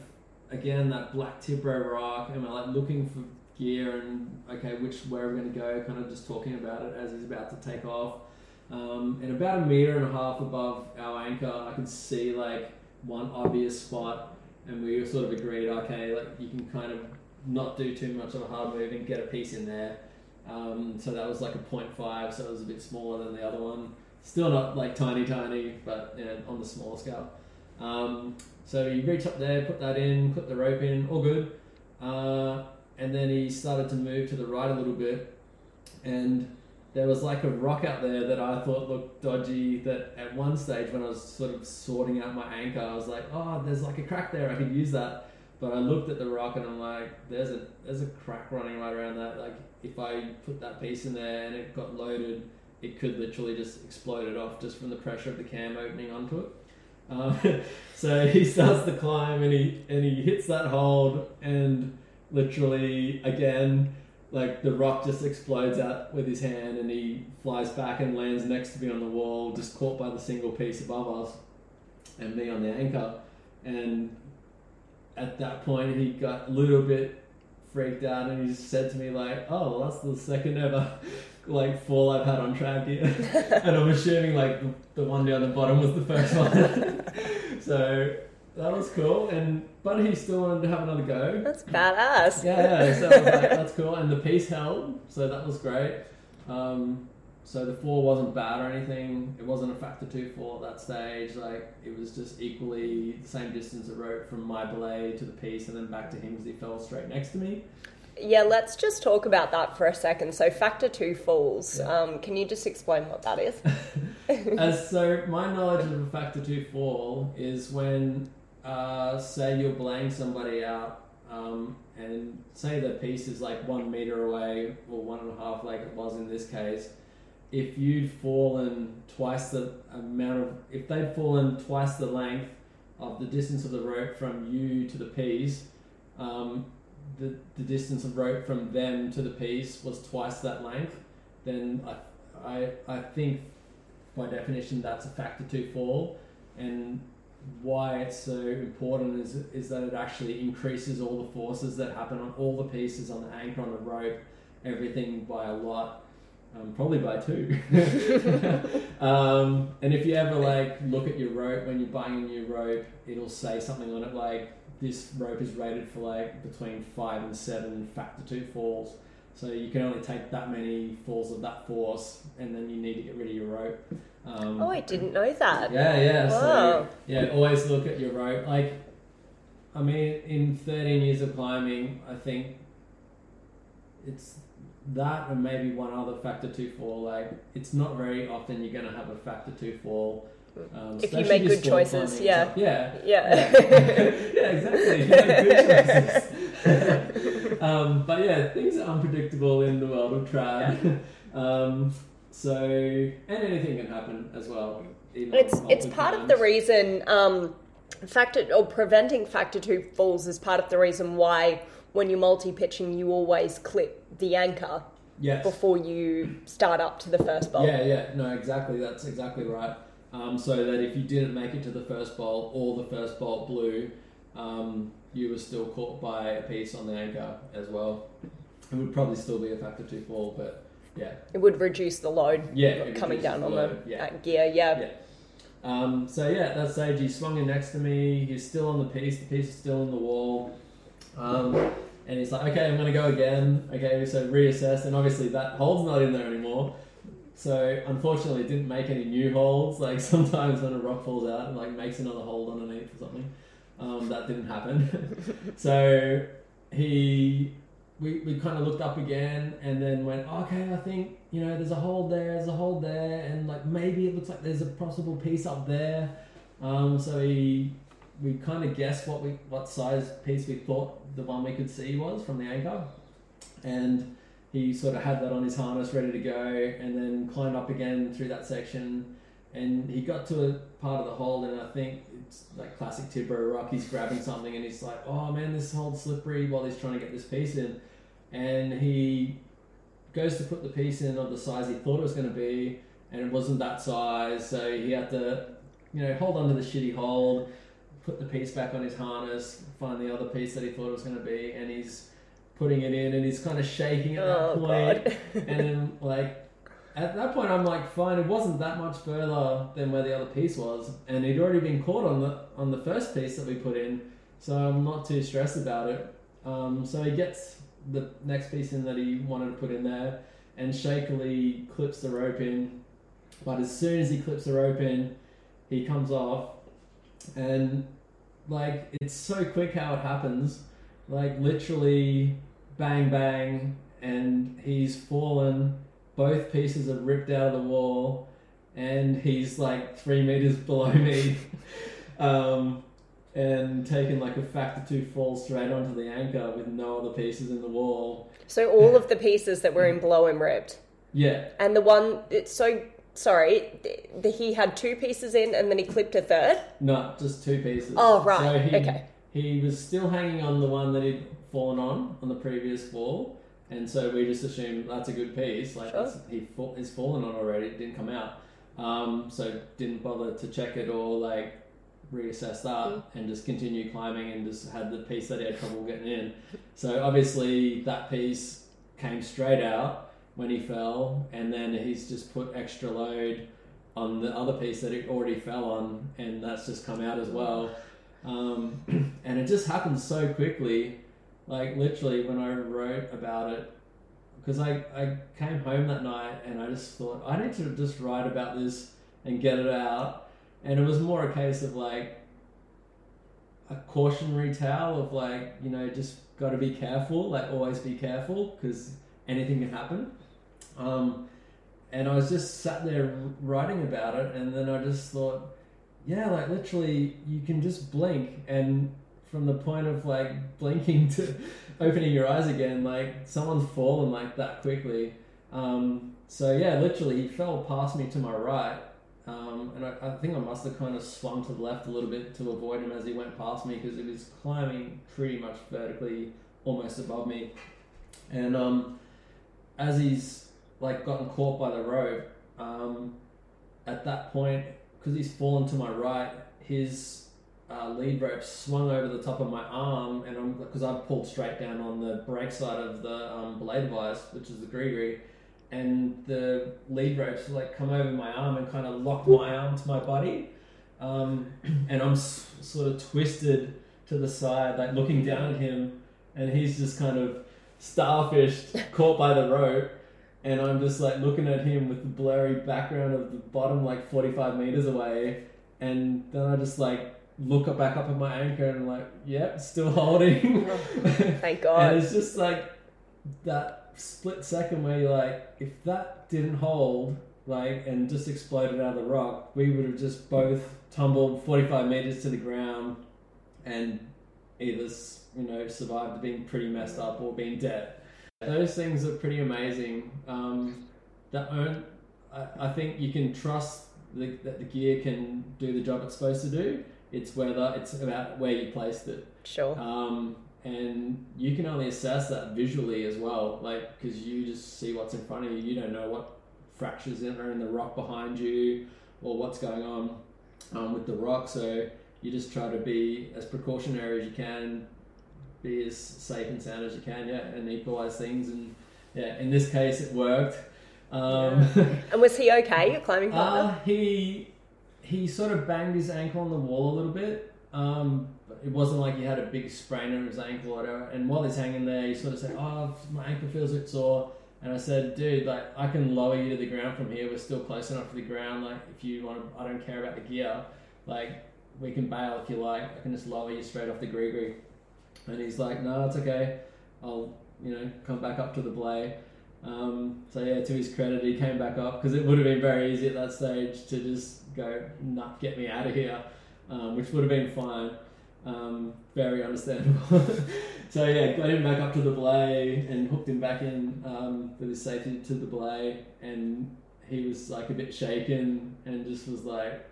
again that black Tibro rock, and we're like looking for gear and okay, which where we're going to go, kind of just talking about it as he's about to take off. Um, and about a meter and a half above our anchor, I could see like one obvious spot, and we sort of agreed, okay, like you can kind of not do too much of a hard move and get a piece in there. Um, so that was like a 0.5, so it was a bit smaller than the other one. Still not like tiny, tiny, but you know, on the smaller scale. Um, so you reach up there, put that in, put the rope in, all good. Uh, and then he started to move to the right a little bit, and there was like a rock out there that I thought looked dodgy. That at one stage, when I was sort of sorting out my anchor, I was like, "Oh, there's like a crack there. I could use that." But I looked at the rock and I'm like, "There's a there's a crack running right around that. Like, if I put that piece in there and it got loaded, it could literally just explode it off just from the pressure of the cam opening onto it." Um, so he starts to climb and he and he hits that hold and literally again like the rock just explodes out with his hand and he flies back and lands next to me on the wall just caught by the single piece above us and me on the anchor. And at that point he got a little bit freaked out and he just said to me like oh well that's the second ever like fall I've had on track here. And I'm assuming like the, the one down the bottom was the first one. So that was cool and but he still wanted to have another go That's badass. yeah, yeah. So I was like, that's cool. And the piece held, so that was great. Um, so the fall wasn't bad or anything. It wasn't a factor two fall at that stage. Like it was just equally the same distance of rope from my belay to the piece, and then back to him because he fell straight next to me. Yeah, let's just talk about that for a second. So, factor two falls. Yeah. Um, can you just explain what that is? As so, my knowledge of a factor two fall is when, uh, say, you're belaying somebody out, um, and say the piece is like one meter away or one and a half, like it was in this case. If you'd fallen twice the amount of, if they'd fallen twice the length of the distance of the rope from you to the piece, um, the, the distance of rope from them to the piece was twice that length, then I, I, I think by definition that's a factor two fall. And why it's so important is, is that it actually increases all the forces that happen on all the pieces on the anchor, on the rope, everything by a lot. Um, probably by two. um, and if you ever like look at your rope when you're buying a new rope, it'll say something on it like this rope is rated for like between five and seven factor two falls. So you can only take that many falls of that force, and then you need to get rid of your rope. Um, oh, I didn't know that. Yeah, yeah. Wow. So yeah, always look at your rope. Like, I mean, in 13 years of climbing, I think it's that and maybe one other factor two fall. Like, it's not very often you're going to have a factor two fall. Um, If you make good choices, climbing yeah. stuff. Yeah. Yeah. yeah, exactly. You make good choices. um, but yeah, things are unpredictable in the world of trad. Um, so, and anything can happen as well. It's it's part of the reason um, factor or preventing factor two falls is part of the reason why when you're multi pitching you always clip the anchor Yes. before you start up to the first bolt. Yeah, yeah, no, exactly. That's exactly right. Um, so that if you didn't make it to the first bolt or the first bolt blew, um, you were still caught by a piece on the anchor as well. It would probably still be a factor two fall, but yeah, It would reduce the load yeah, coming down on load, the yeah. uh, gear. Yeah. Yeah. Um, so yeah, at that stage he swung in next to me. He's still on the piece. The piece is still in the wall. Um, and he's like, okay, I'm going to go again. Okay, so reassess. And obviously that hole's not in there anymore. So unfortunately, it didn't make any new holes. Like sometimes when a rock falls out, it like makes another hole underneath or something. Um, that didn't happen. so he, we, we kind of looked up again and then went, okay, I think you know there's a hole there, there's a hole there, and like maybe it looks like there's a possible piece up there. Um, so he, we kind of guessed what we what size piece we thought the one we could see was from the anchor, and he sort of had that on his harness ready to go, and then climbed up again through that section, and he got to a part of the hold, and I think it's like classic Tibro rock. He's grabbing something, and he's like, "Oh man, this hold's slippery," while he's trying to get this piece in, and he goes to put the piece in of the size he thought it was going to be, and it wasn't that size, so he had to, you know, hold onto the shitty hold, put the piece back on his harness, find the other piece that he thought it was going to be, and he's putting it in, and he's kind of shaking at that Oh point, and then like at that point I'm like, fine, it wasn't that much further than where the other piece was, and he'd already been caught on the on the first piece that we put in, so I'm not too stressed about it. Um, so he gets the next piece in that he wanted to put in there, and shakily clips the rope in. But as soon as he clips the rope in, he comes off, and like it's so quick how it happens. Like literally, bang bang, and he's fallen. Both pieces are ripped out of the wall, and he's like three meters below me. um, and taken like a factor two fall straight onto the anchor with no other pieces in the wall. So all of the pieces that were in below him ripped, Yeah, and the one it's so sorry, the, he had two pieces in, and then he clipped a third. no, just two pieces. Oh right, So he, okay. He was still hanging on the one that he'd fallen on on the previous fall, and so we just assumed that's a good piece. Like Sure. that's, he fall, he's fallen on already. It didn't come out, um, so didn't bother to check it or like reassess that, Mm. and just continue climbing and just had the piece that he had trouble getting in. So obviously that piece came straight out when he fell, and then he's just put extra load on the other piece that it already fell on, and that's just come out as well. Um, and it just happened so quickly, like literally when I wrote about it, because I, I came home that night and I just thought I need to just write about this and get it out, and it was more a case of like a cautionary tale of like you know just got to be careful, like always be careful because anything can happen. Um, and I was just sat there writing about it, and then I just thought, yeah, like literally, you can just blink, and from the point of like blinking to opening your eyes again, like someone's fallen like that quickly. Um, so yeah, literally, he fell past me to my right, Um, and I, I think I must have kind of swung to the left a little bit to avoid him as he went past me because he was climbing pretty much vertically, almost above me. And um, as he's like gotten caught by the rope, um, at that point, because he's fallen to my right, his uh, lead rope swung over the top of my arm, and I'm because I pulled straight down on the brake side of the um, belay device, which is the gree and the lead ropes like come over my arm and kind of lock my arm to my body, um, and I'm s- sort of twisted to the side, like looking down at him, and he's just kind of starfished, caught by the rope. And I'm just like looking at him with the blurry background of the bottom, like 45 meters away. And then I just like look up back up at my anchor and like, yep, still holding. Thank God. and it's just like that split second where you're like, if that didn't hold, like, and just exploded out of the rock, we would have just both tumbled 45 meters to the ground and either, you know, survived being pretty messed up or being dead. Those things are pretty amazing. Um, that own, I, I think you can trust the, that the gear can do the job it's supposed to do. It's whether it's about where you placed it. Sure. Um, and you can only assess that visually as well, like because you just see what's in front of you. You don't know what fractures are in the rock behind you or what's going on um, with the rock. So you just try to be as precautionary as you can, be as safe and sound as you can, yeah, and equalize things. And yeah, in this case, it worked. Um, And was he okay, your climbing partner? uh, he he sort of banged his ankle on the wall a little bit. Um, it wasn't like he had a big sprain on his ankle or whatever. And while he's hanging there, he sort of said, "Oh, my ankle feels a bit sore." And I said, "Dude, like I can lower you to the ground from here. We're still close enough to the ground. Like if you want to, I don't care about the gear. Like we can bail if you like. I can just lower you straight off the gree And he's like, "No, it's okay. I'll you know come back up to the belay." Um, so yeah, to his credit, he came back up because it would have been very easy at that stage to just go, "Nah, get me out of here," um, which would have been fine. Um, very understandable. so yeah, got him back up to the belay and hooked him back in um, with his safety to the belay, and he was like a bit shaken and just was like,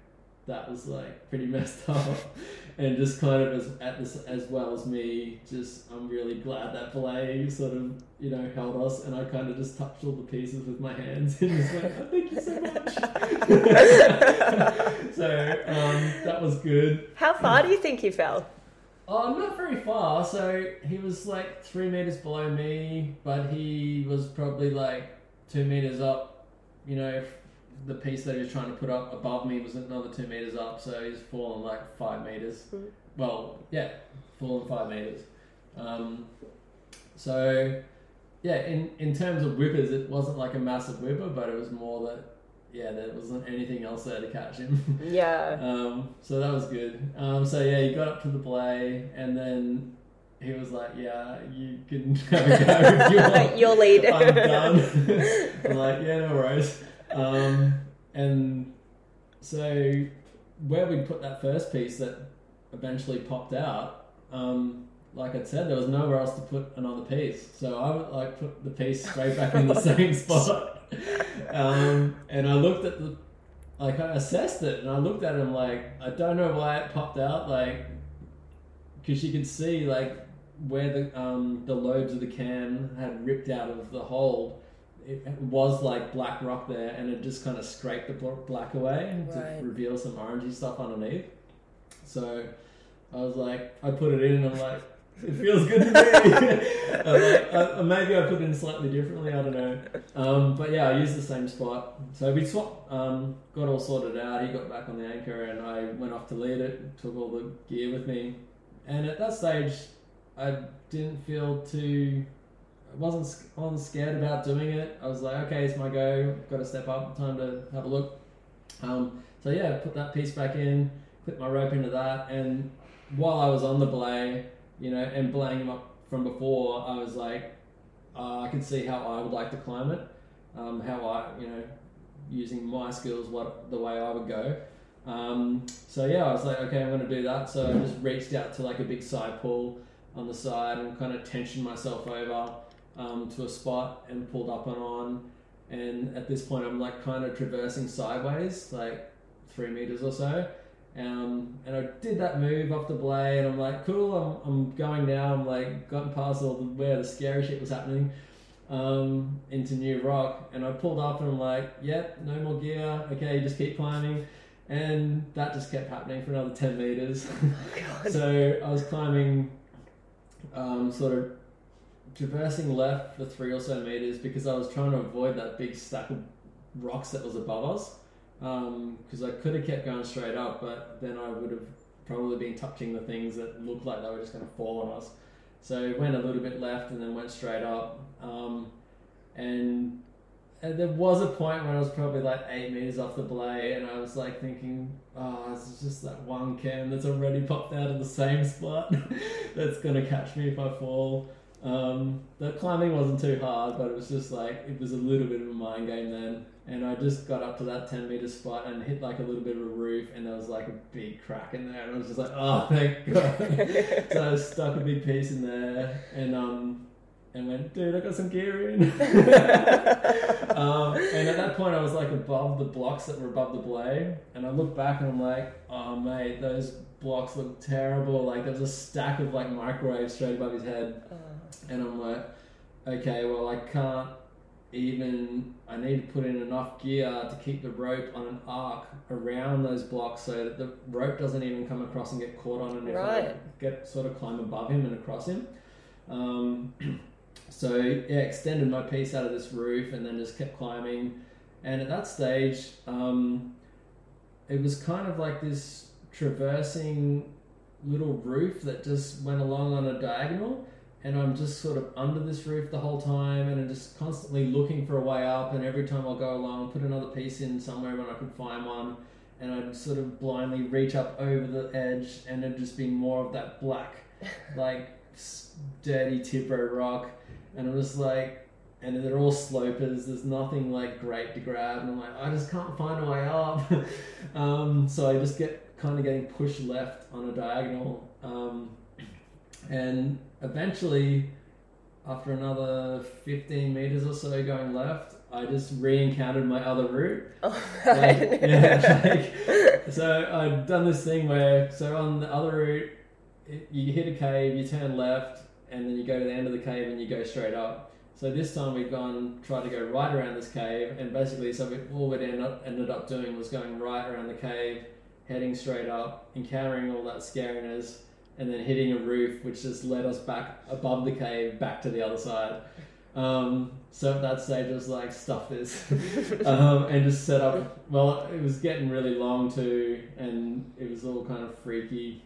"That was like pretty messed up." and just kind of as at this as well as me, just I'm really glad that belay sort of you know held us, and I kind of just touched all the pieces with my hands and just went, "Oh, "Thank you so much." so um, that was good. How far do you think he fell? Oh, not very far. So he was like three meters below me, but he was probably like two meters up. You know, the piece that he was trying to put up above me was another two meters up, so he's fallen like five meters. Mhm. Well, yeah, fallen five meters. Um, so yeah, in in terms of whippers, it wasn't like a massive whipper, but it was more that yeah, there wasn't anything else there to catch him. Yeah. Um, so that was good. Um, so yeah, he got up to the play, and then he was like, "Yeah, you can have a go if you want. Your lead. I'm done." I'm like, "Yeah, no worries." Um, and so where we put that first piece that eventually popped out, um, like I said, there was nowhere else to put another piece. So I would like put the piece straight back in the same spot. Um, and I looked at the, like I assessed it, and I looked at him like I don't know why it popped out, like because you could see like where the um, the lobes of the cam had ripped out of the hold. It was like black rock there, and it just kind of scraped the black away Right. to reveal some orangey stuff underneath. So I was like, I put it in, and I'm like, it feels good to me. Like, uh, maybe I put it in slightly differently. I don't know. Um, but yeah, I used the same spot. So we swapped, um, got all sorted out. He got back on the anchor, and I went off to lead it. Took all the gear with me, and at that stage, I didn't feel too. I wasn't I wasn't scared about doing it. I was like, okay, it's my go. Got to step up. Time to have a look. Um, so yeah, put that piece back in. clip my rope into that, and while I was on the belay, you know, and belaying him up from before, I was like, uh, I could see how I would like to climb it, um, how I, you know, using my skills, what the way I would go. Um, so yeah, I was like, okay, I'm going to do that. So I just reached out to like a big side pull on the side and kind of tensioned myself over um, to a spot and pulled up and on. And at this point, I'm like kind of traversing sideways, like three meters or so. Um, and I did that move off the belay, and I'm like, cool, I'm, I'm going now. I'm like, gotten past all the, where the scary shit was happening um, into New Rock, and I pulled up and I'm like, yep, no more gear. Okay, just keep climbing. And that just kept happening for another 10 meters. so I was climbing, um, sort of traversing left for three or so meters because I was trying to avoid that big stack of rocks that was above us. Because I could have kept going straight up, but then I would have probably been touching the things that looked like they were just going to fall on us. So went a little bit left and then went straight up. Um, and, and there was a point when I was probably like eight meters off the belay, and I was like thinking, oh, is just that one cam that's already popped out of the same spot that's going to catch me if I fall. Um, the climbing wasn't too hard, but it was just like, it was a little bit of a mind game then. And I just got up to that 10 meter spot and hit like a little bit of a roof, and there was like a big crack in there. And I was just like, oh, thank God. so I stuck a big piece in there and, um, and went, dude, I got some gear in. um, and at that point, I was like above the blocks that were above the belay. And I look back and I'm like, oh, mate, those blocks look terrible. Like, there's a stack of like microwaves straight above his head. And I'm like, okay, well, I can't even, I need to put in enough gear to keep the rope on an arc around those blocks so that the rope doesn't even come across and get caught on and if I Right. get sort of climb above him and across him. Um, so yeah, extended my piece out of this roof and then just kept climbing. And at that stage, um, it was kind of like this traversing little roof that just went along on a diagonal. And I'm just sort of under this roof the whole time, and I'm just constantly looking for a way up. And every time I'll go along, put another piece in somewhere when I could find one, and I'd sort of blindly reach up over the edge, and it'd just be more of that black, like dirty Tibro rock. And I'm just like, and they're all slopers. There's nothing like great to grab, and I'm like, I just can't find a way up. um, so I just get kind of getting pushed left on a diagonal, um, and eventually, after another 15 meters or so going left, I just re-encountered my other route. Oh, Like, yeah, like, so I'd done this thing where, so on the other route, it, you hit a cave, you turn left, and then you go to the end of the cave and you go straight up. So this time we'd gone, tried to go right around this cave, and basically, so we, all we ended up, ended up doing was going right around the cave, heading straight up, encountering all that scariness, and then hitting a roof, which just led us back above the cave, back to the other side. Um, so at that stage, I was like, stuff this. um, and just set up. Well, it was getting really long too, and it was all kind of freaky.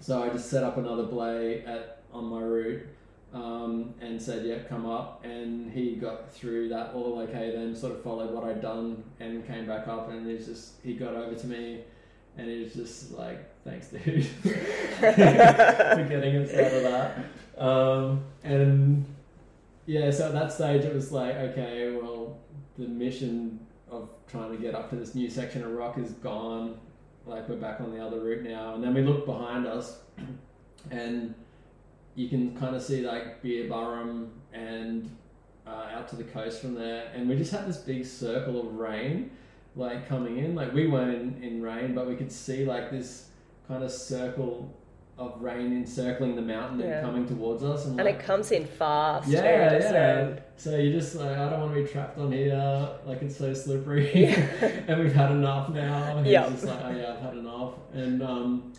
So I just set up another belay at on my route, um, and said, "Yeah, come up." And he got through that all okay. Then sort of followed what I'd done and came back up, and he's just he got over to me, and he was just like, "Thanks, dude, for getting us out of that." Um, and yeah, so at that stage it was like, okay, well, the mission of trying to get up to this new section of rock is gone. Like we're back on the other route now, and then we look behind us, and you can kind of see like Beerburrum and uh, out to the coast from there, and we just had this big circle of rain, like coming in. Like we weren't in, in rain, but we could see like this kind of circle of rain encircling the mountain Yeah. and coming towards us, and, And like, it comes in fast. yeah, too, so- yeah. So you're just like, I don't want to be trapped on here. Like it's so slippery, and we've had enough now. He's Yeah. just like, oh yeah, I've had enough. And um,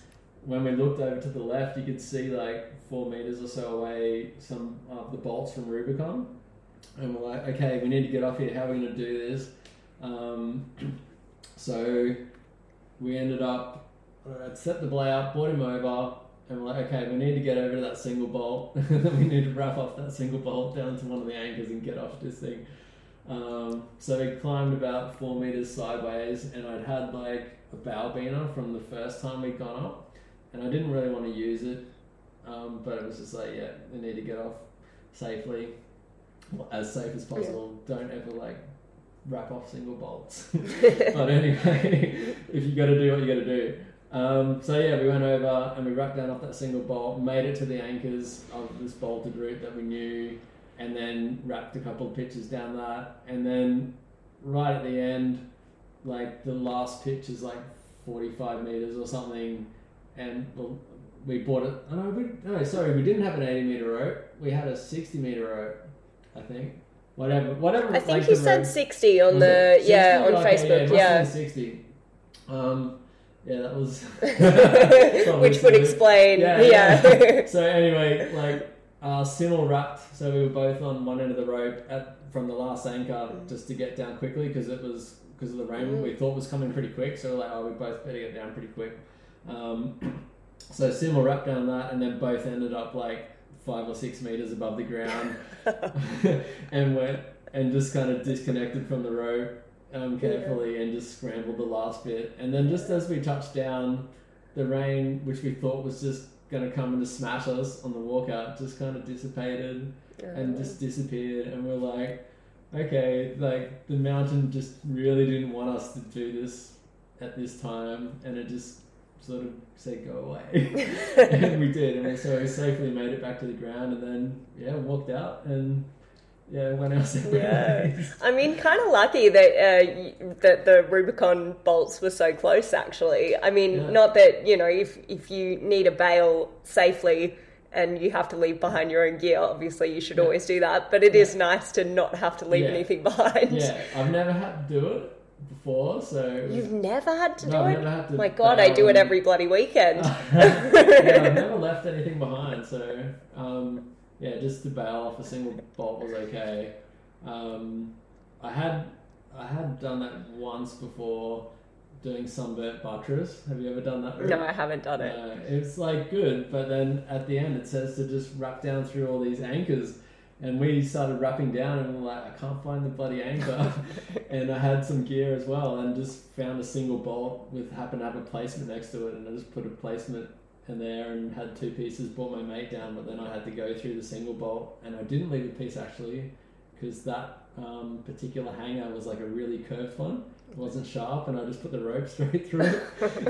when we looked over to the left, you could see like four meters or so away some of the bolts from Rubicon, and we're like, okay, we need to get off here. How are we going to do this? Um, so we ended up. I'd set the belay up, brought him over, and we're like, okay, we need to get over to that single bolt. then we need to rap off that single bolt down to one of the anchors and get off this thing. Um, so we climbed about four meters sideways, and I'd had like a bail beaner from the first time we'd gone up, and I didn't really want to use it, um, but it was just like, yeah, we need to get off safely, well, as safe as possible. Don't ever like rap off single bolts. but anyway, if you got to do what you got to do. Um, so yeah, we went over and we rapped down off that single bolt, made it to the anchors of this bolted route that we knew, and then rapped a couple of pitches down that, and then right at the end, like the last pitch is like 45 meters or something, and well, we bought it. Oh, no, we, no, sorry, we didn't have an 80 meter rope. We had a 60 meter rope, I think. Whatever, whatever. I think you said rope. 60 on Was the, it 60? yeah, on Okay, Facebook, yeah. been 60. Um, yeah, that was. Which would explain, Yeah, yeah. yeah. so anyway, like uh, simul rapped, so we were both on one end of the rope at, from the last anchor just to get down quickly because it was because of the rain Mm. we thought was coming pretty quick. So we're like, oh, we both better get down pretty quick. Um, so simul rapped down that, and then both ended up like five or six meters above the ground, and went and just kind of disconnected from the rope um, carefully and just scrambled the last bit. And then just as we touched down, the rain, which we thought was just going to come and just smash us on the walkout, just kind of dissipated and just disappeared. And we're like, okay, like the mountain just really didn't want us to do this at this time, and it just sort of said go away. and we did, and so we safely made it back to the ground, and then yeah, walked out and. Yeah, our separate Yeah. I mean, kind of lucky that uh, that the Rubicon bolts were so close. Actually, I mean, Yeah. not that you know, if if you need a bail safely and you have to leave behind your own gear, obviously you should Yeah. always do that. But it is Yeah. nice to not have to leave anything behind. Yeah, I've never had to do it before, so You've never had to No, do I've it. never had to My God, I do it every bloody weekend. yeah, I've never left anything behind, so um, yeah, just to bail off a single bolt was okay. Um, I had I had done that once before doing sunburnt buttress. Have you ever done that? route? no, I haven't done it. Uh, it's like good, but then at the end it says to just rap down through all these anchors. And we started rapping down, and we're like, I can't find the bloody anchor. and I had some gear as well, and just found a single bolt with happened to have a placement next to it, and I just put a placement in there and had two pieces. Brought my mate down, but then I had to go through the single bolt, and I didn't leave a piece actually, because that um, particular hanger was like a really curved one. It wasn't sharp, and I just put the rope straight through it.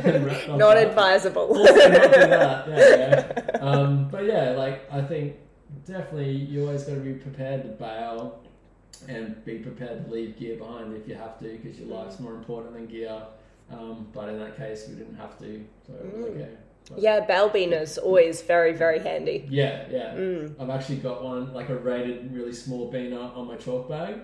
and Not advisable. also not do that. Yeah, yeah. Um, but yeah, like I think definitely you always got to be prepared to bail and be prepared to leave gear behind if you have to because your life's more important than gear. Um, but in that case, we didn't have to, so Mm. okay. Yeah, bail beaners always very very handy. yeah, yeah. Mm. I've actually got one like a rated, really small beaner on my chalk bag.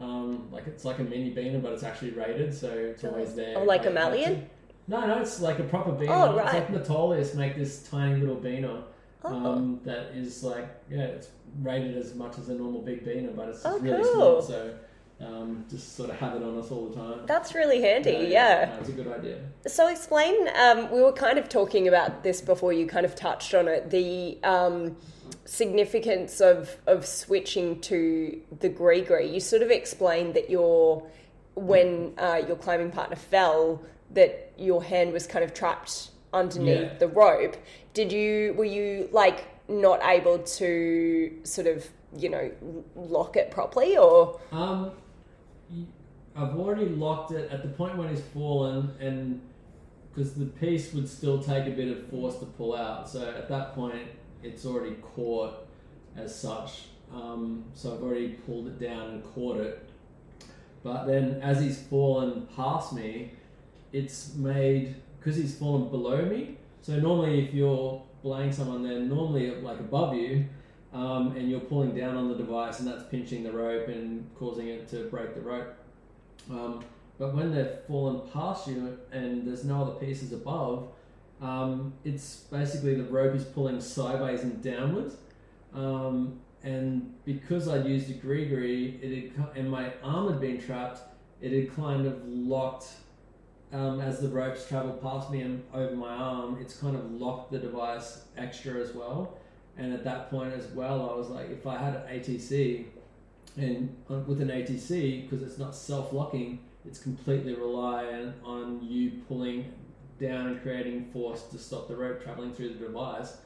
Um, like it's like a mini beaner, but it's actually rated, so it's always there. Oh, like a. Maillon? No, no, it's like a proper beaner. Oh, It's right. like Metolius make this tiny little beaner Oh. um, that is like yeah, it's rated as much as a normal big beaner, but it's Oh, really cool. small. So um, just sort of have it on us all the time. That's really handy. yeah. no, it's a good idea. So explain. Um, we were kind of talking about this before you kind of touched on it. The um, significance of of switching to the gree You sort of explained that your when uh, your climbing partner fell, that your hand was kind of trapped underneath Yeah. the rope. Did you? Were you like not able to sort of you know lock it properly or? I've already locked it at the point when he's fallen, and because the piece would still take a bit of force to pull out. So at that point, it's already caught as such. Um, so I've already pulled it down and caught it. But then, as he's fallen past me, it's made because he's fallen below me. So normally, if you're belaying someone, they're normally like above you, um, and you're pulling down on the device, and that's pinching the rope and causing it to break the rope. Um, but when they've fallen past you and there's no other pieces above, um, it's basically the rope is pulling sideways and downwards. Um, and because I'd used a gree it had, and my arm had been trapped, it had kind of locked um, as the ropes traveled past me and over my arm. It's kind of locked the device extra as well. And at that point as well, I was like, if I had an ATC, and with an ATC, because it's not self-locking, it's completely reliant on you pulling down and creating force to stop the rope traveling through the device.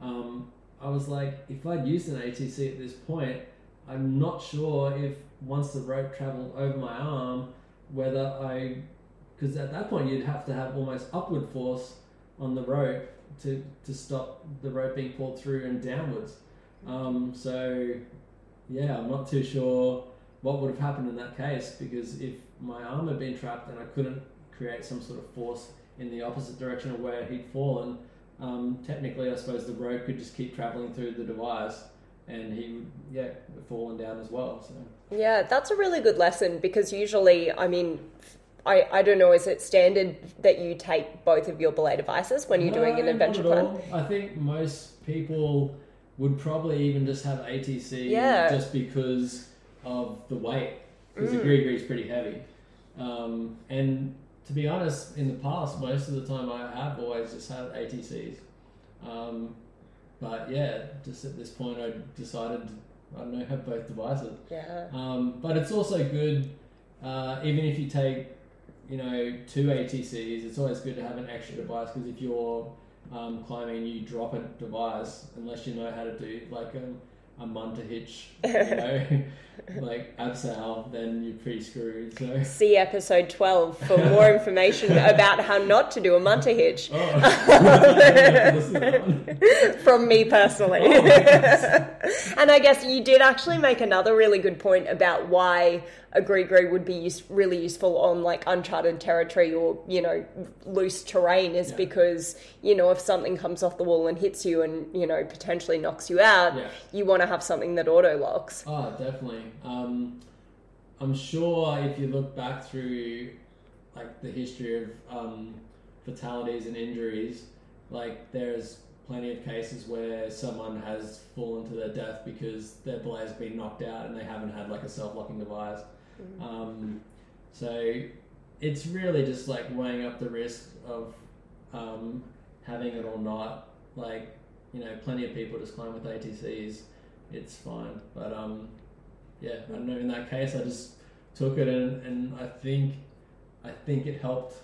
Um, I was like, if I'd used an ATC at this point, I'm not sure if once the rope traveled over my arm, whether I, because at that point you'd have to have almost upward force on the rope to, to stop the rope being pulled through and downwards. Um, so, yeah, I'm not too sure what would have happened in that case because if my arm had been trapped and I couldn't create some sort of force in the opposite direction of where he'd fallen, um, technically, I suppose the rope could just keep traveling through the device, and he would yeah fallen down as well. So Yeah, that's a really good lesson because usually, I mean, I, I don't know, is it standard that you take both of your belay devices when you're doing an adventure plan? all. I think most people would probably even just have ATC Yeah. just because of the weight, because Mm. the Gree is pretty heavy. Um, and to be honest, in the past, most of the time I have always just had ATCs. Um, but yeah, just at this point, I decided I don't know have both devices. Yeah. Um, but it's also good, uh, even if you take, you know, two ATCs, it's always good to have an extra device because if you're um, climbing you drop a device, unless you know how to do like a, a munter hitch, you know, like abseil, then you're pretty screwed. So. See episode 12 for more information about how not to do a munter hitch Oh, I have to listen to that one. from me personally. Oh, and I guess you did actually make another really good point about why a gree would be use, really useful on like uncharted territory or, you know, loose terrain is Yeah. because, you know, if something comes off the wall and hits you and, you know, potentially knocks you out, Yeah. you want to have something that auto locks. Oh, definitely. Um, I'm sure if you look back through like the history of um, fatalities and injuries, like there's plenty of cases where someone has fallen to their death because their belay has been knocked out and they haven't had like a self-locking device. Um, so it's really just like weighing up the risk of um, having it or not. Like you know, plenty of people just climb with ATCs. It's fine, but um, yeah, I don't know. In that case, I just took it and, and I think I think it helped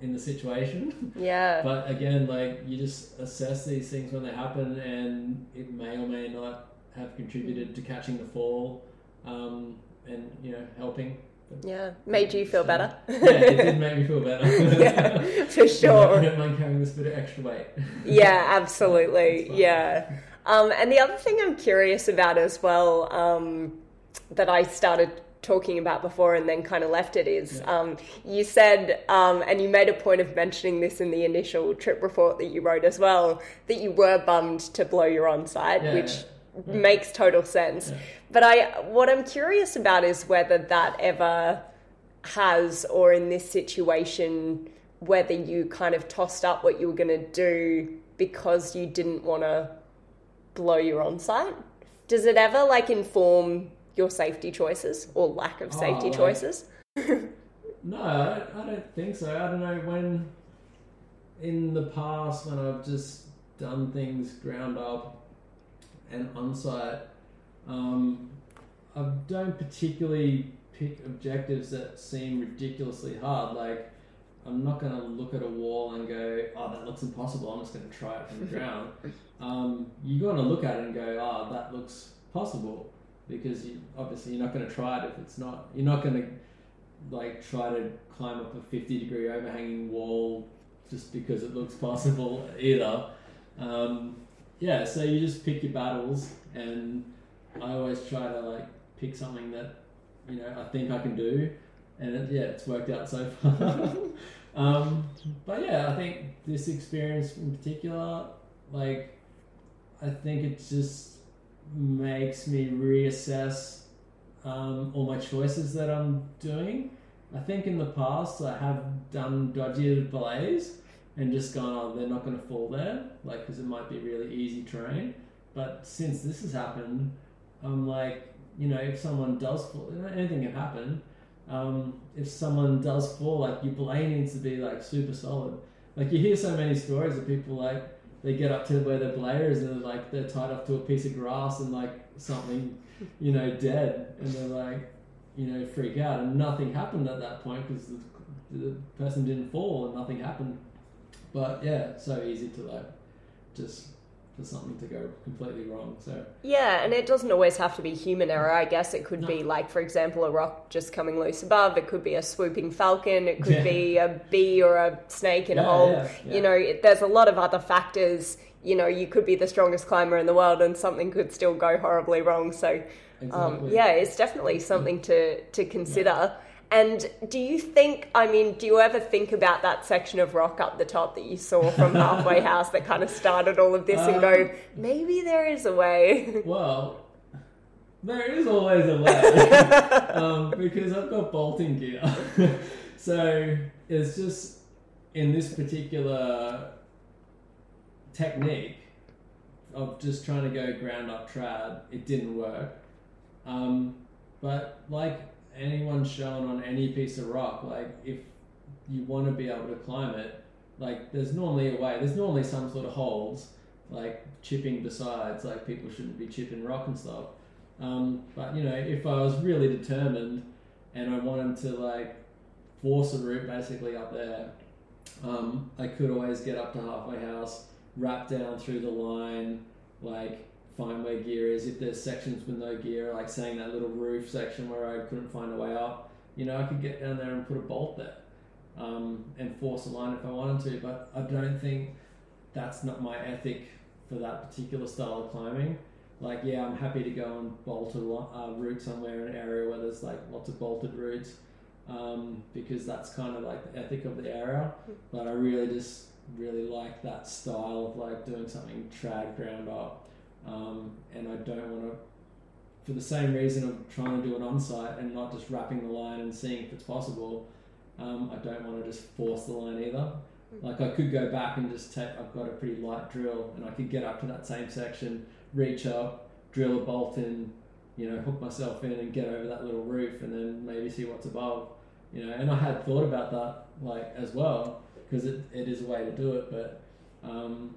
in the situation. Yeah. But again, like you just assess these things when they happen, and it may or may not have contributed to catching the fall, um, and you know helping. Yeah. Made you feel better. yeah, it did make me feel better. yeah, for sure. I don't mind carrying this bit of extra weight. Yeah, absolutely. Yeah. Um, and the other thing I'm curious about as well um, that I started talking about before and then kind of left it is Yeah. um, you said, um, and you made a point of mentioning this in the initial trip report that you wrote as well, that you were bummed to blow your on site, Yeah, which yeah. makes total sense. But I, what I'm curious about is whether that ever has, or in this situation, whether you kind of tossed up what you were going to do because you didn't want to blow your on site. Does it ever like inform your safety choices or lack of Oh, safety like- choices? No, I I don't think so. I don't know when in the past when I've just done things ground up and on site, um, I don't particularly pick objectives that seem ridiculously hard. Like, I'm not going to look at a wall and go, oh, that looks impossible. I'm just going to try it from the ground. Um, you're going to look at it and go, oh, that looks possible. Because you, obviously you're not going to try it if it's not. You're not going to like try to climb up a 50 degree overhanging wall just because it looks possible either. Um, yeah, so you just pick your battles, and I always try to like pick something that you know I think I can do, and it, yeah, it's worked out so far. um, but yeah, I think this experience in particular, like, I think it just makes me reassess um, all my choices that I'm doing. I think in the past I have done dodgier belays and just gone, oh, they're not going to fall there, like because it might be really easy terrain. But since this has happened, I'm like, you know, if someone does fall, anything can happen. Um, if someone does fall, like your belay needs to be like super solid. Like you hear so many stories of people like they get up to where their belay is and they're like they're tied up to a piece of grass and like something, you know, dead, and they're like, you know, freak out, and nothing happened at that point because the, the person didn't fall and nothing happened. But yeah, so easy to like just for something to go completely wrong. So Yeah, and it doesn't always have to be human error. I guess it could No. be like, for example, a rock just coming loose above. It could be a swooping falcon. It could Yeah. be a bee or a snake in a hole. yeah, yeah. You know, it, there's a lot of other factors. You know, you could be the strongest climber in the world, and something could still go horribly wrong. So, um, yeah, it's definitely something to to consider. And do you think, I mean, do you ever think about that section of rock up the top that you saw from Halfway House that kind of started all of this and go, Um, maybe there is a way? Well, there is always a way um, because I've got bolting gear. so it's just in this particular technique of just trying to go ground up trad, it didn't work. Um, but like anyone's shown on any piece of rock, like if you want to be able to climb it, like there's normally a way. There's normally some sort of holes, like chipping besides. Like people shouldn't be chipping rock and stuff. Um, but you know, if I was really determined and I wanted to like force a route basically up there, um, I could always get up to halfway house, rap down through the line, like find where gear is. If there's sections with no gear, like saying that little roof section where I couldn't find a way up, you know, I could get down there and put a bolt there um, and force a line if I wanted to. But I don't think that's not my ethic for that particular style of climbing. Like, yeah, I'm happy to go and bolt a uh, route somewhere in an area where there's like lots of bolted routes um, because that's kind of like the ethic of the area. But I really just really like that style of like doing something trad ground up. Um, and I don't want to, for the same reason of trying to do it on site and not just rapping the line and seeing if it's possible. Um, I don't want to just force the line either. Like I could go back and just take. I've got a pretty light drill, and I could get up to that same section, reach up, drill a bolt in, you know, hook myself in and get over that little roof, and then maybe see what's above. You know, and I had thought about that like as well because it, it is a way to do it, but um,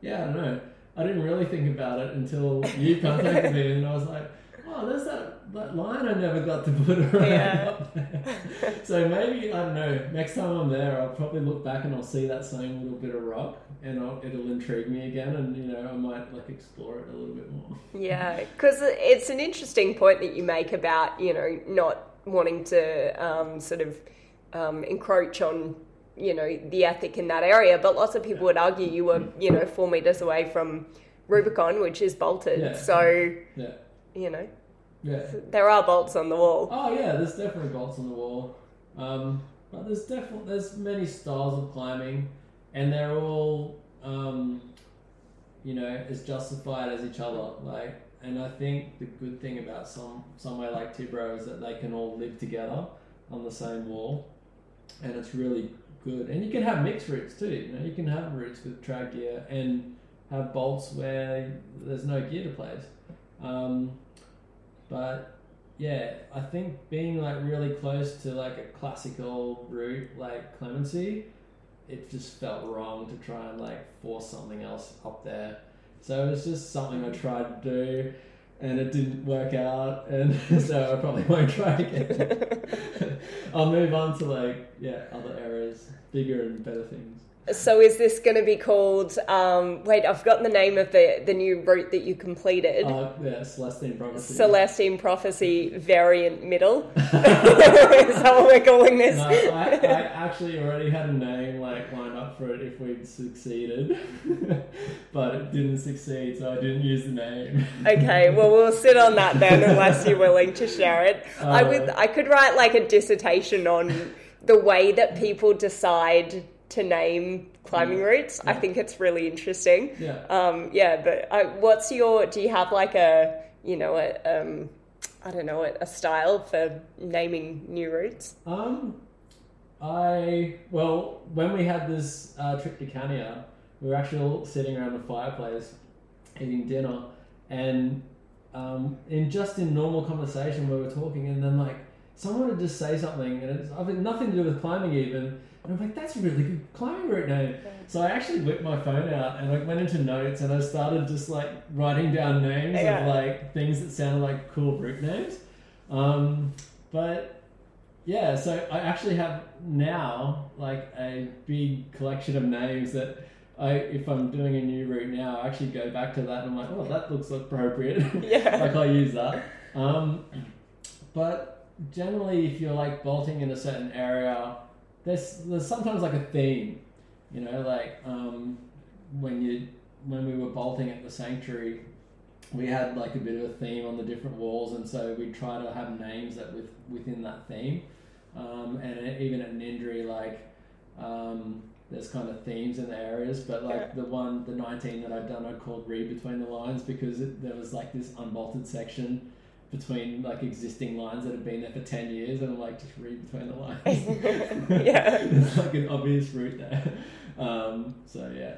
yeah, I don't know. I didn't really think about it until you contacted me, and I was like, "Oh, there's that, that line I never got to put around Yeah. up there." so maybe I don't know. Next time I'm there, I'll probably look back and I'll see that same little bit of rock, and I'll, it'll intrigue me again, and you know, I might like explore it a little bit more. Yeah, because it's an interesting point that you make about you know not wanting to um, sort of um, encroach on you know the ethic in that area, but lots of people would argue you were you know four meters away from Rubicon, which is bolted, Yeah. so Yeah, you know yeah. there are bolts on the wall. Oh yeah, there's definitely bolts on the wall. Um, but there's definitely there's many styles of climbing, and they're all um, you know as justified as each other. Like, and I think the good thing about some somewhere like Tibro is that they can all live together on the same wall, and it's really good. And you can have mixed routes too. You know, you can have routes with trad gear and have bolts where there's no gear to place. Um, but yeah, I think being like really close to like a classical route like Clemency, it just felt wrong to try and like force something else up there. So it was just something I tried to do and it didn't work out and so I probably won't try again. I'll move on to like yeah, other areas, bigger and better things. So is this going to be called? Um, wait, I've forgotten the name of the the new route that you completed. Uh, yeah, Celestine Prophecy. Celestine Prophecy Variant Middle. is that what we're calling this? No, I, I actually already had a name like lined up for it if we'd succeeded, but it didn't succeed, so I didn't use the name. Okay, well we'll sit on that then, unless you're willing to share it. I would, I could write like a dissertation on the way that people decide to name climbing routes. I think it's really interesting. Yeah. Um, yeah, but I, what's your? Do you have like a, you know, a, um, I don't know, a, a style for naming new routes? Um, I well, when we had this uh, trip to Kenya, we were actually all sitting around the fireplace eating dinner, and um, in just in normal conversation, we were talking, and then like someone would just say something, and it's nothing to do with climbing even. And I'm like, that's a really good climbing route name. So I actually whipped my phone out and I went into notes and I started just like writing down names Yeah. of like things that sounded like cool route names. Um, but yeah, so I actually have now like a big collection of names that I, if I'm doing a new route now, I actually go back to that and I'm like, oh, that looks appropriate. Yeah. like I use that. Um, but generally, if you're like bolting in a certain area, there's there's sometimes like a theme, you know, like um, when you when we were bolting at the sanctuary, we had like a bit of a theme on the different walls, and so we try to have names that with within that theme. um, and even at Ninderry, like um, there's kind of themes in the areas, but like Yeah. the one, the 19 that I've done, I called read between the lines because it, there was like this unbolted section between like existing lines that have been there for 10 years, and I'm like, just read between the lines. Yeah. it's like an obvious route there. Um, so yeah.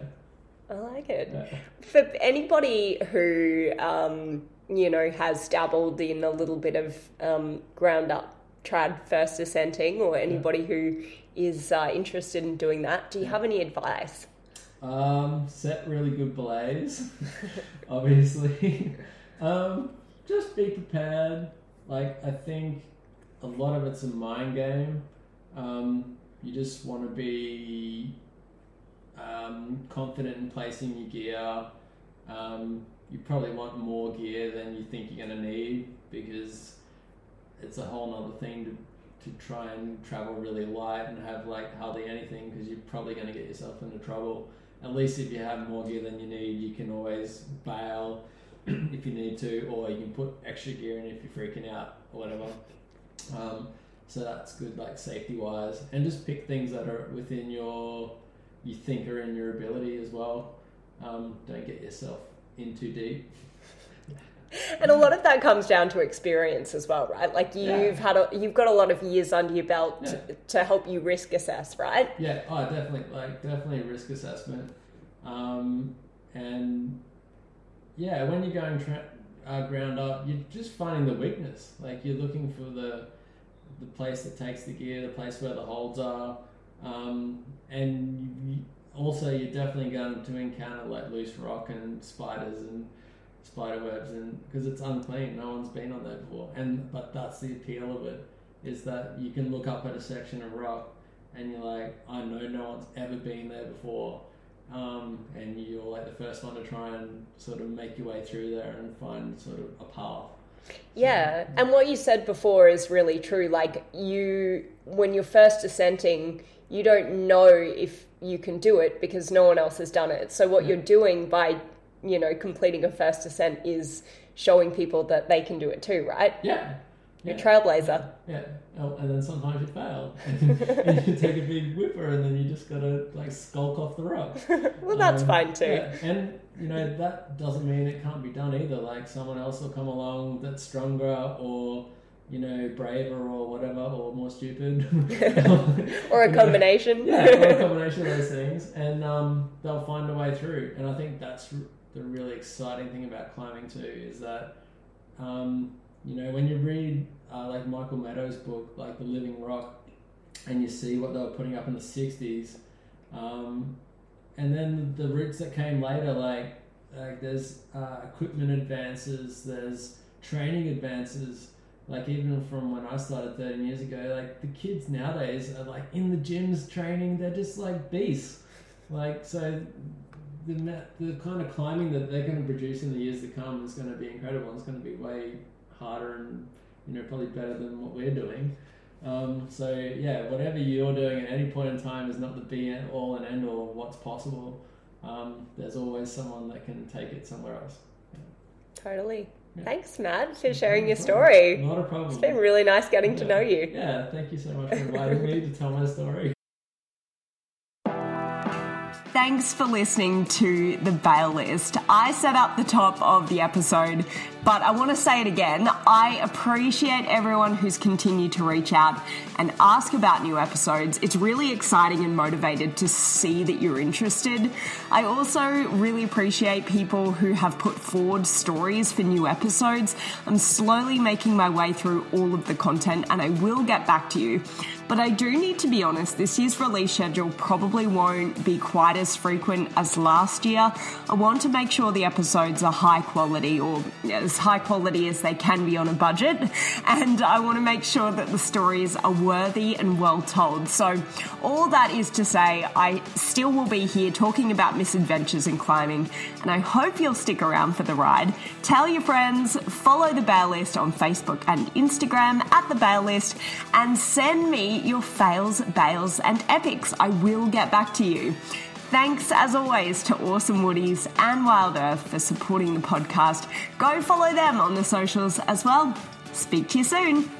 I like it. yeah. For anybody who, um, you know, has dabbled in a little bit of um, ground up trad first ascenting, or anybody who is uh, interested in doing that, do you have any advice? Um, set really good belays, obviously. just be prepared. Like I think a lot of it's a mind game. Um, you just want to be um, confident in placing your gear. Um, you probably want more gear than you think you're going to need because it's a whole nother thing to to try and travel really light and have like hardly anything because you're probably going to get yourself into trouble. At least if you have more gear than you need, you can always bail if you need to, or you can put extra gear in if you're freaking out or whatever. Um, so that's good, like safety wise, and just pick things that are within your you think are in your ability as well. Um, don't get yourself in too deep. And a lot of that comes down to experience as well, right? Like you've Yeah. had, a, you've got a lot of years under your belt to, to help you risk assess, right? Yeah, oh, definitely, like definitely risk assessment, um, and yeah, when you're going tra- uh, ground up, you're just finding the weakness. Like you're looking for the the place that takes the gear, the place where the holds are, um, and you, also you're definitely going to encounter like loose rock and spiders and spider webs, and because it's unclean, no one's been on there before. And but that's the appeal of it is that you can look up at a section of rock and you're like, I know no one's ever been there before. Um, and you're like the first one to try and sort of make your way through there and find sort of a path. Yeah, and what you said before is really true. Like you, when you're first ascending, you don't know if you can do it because no one else has done it. So what you're doing by, you know, completing a first ascent is showing people that they can do it too, right? Yeah. You're a Yeah. trailblazer. Yeah. Oh, and then sometimes you fail. and you take a big whipper and then you just gotta like skulk off the rock. Well, that's Um, fine too. yeah, And you know that doesn't mean it can't be done either. Like someone else will come along that's stronger or you know braver or whatever or more stupid. Or a combination. yeah, or a combination of those things, and um, they'll find a way through. And I think that's r- the really exciting thing about climbing too is that um, you know when you read uh, like Michael Meadows' book, like The Living Rock, and you see what they were putting up in the '60s, um, and then the routes that came later, like like there's uh, equipment advances, there's training advances. Like even from when I started 13 years ago, like the kids nowadays are like in the gyms training. They're just like beasts. Like so, the the kind of climbing that they're going to produce in the years to come is going to be incredible. It's going to be way harder and you know probably better than what we're doing. Um, so yeah, whatever you're doing at any point in time is not the be and all and end all what's possible. Um, there's always someone that can take it somewhere else. Totally. Yeah. Thanks, Matt, for sharing your story. Not a problem. It's been really nice getting to know you. Yeah, thank you so much for inviting me to tell my story. Thanks for listening to the bail list. I set up the top of the episode, but I want to say it again. I appreciate everyone who's continued to reach out and ask about new episodes. It's really exciting and motivated to see that you're interested. I also really appreciate people who have put forward stories for new episodes. I'm slowly making my way through all of the content and I will get back to you. But I do need to be honest, this year's release schedule probably won't be quite as frequent as last year. I want to make sure the episodes are high quality or as high quality as they can be on a budget. And I want to make sure that the stories are worthy and well told. So, all that is to say, I still will be here talking about misadventures in climbing, and I hope you'll stick around for the ride. Tell your friends, follow the Bail List on Facebook and Instagram at the Bail List, and send me your fails, bails, and epics. I will get back to you. Thanks as always to Awesome Woodies and Wild Earth for supporting the podcast. Go follow them on the socials as well. Speak to you soon.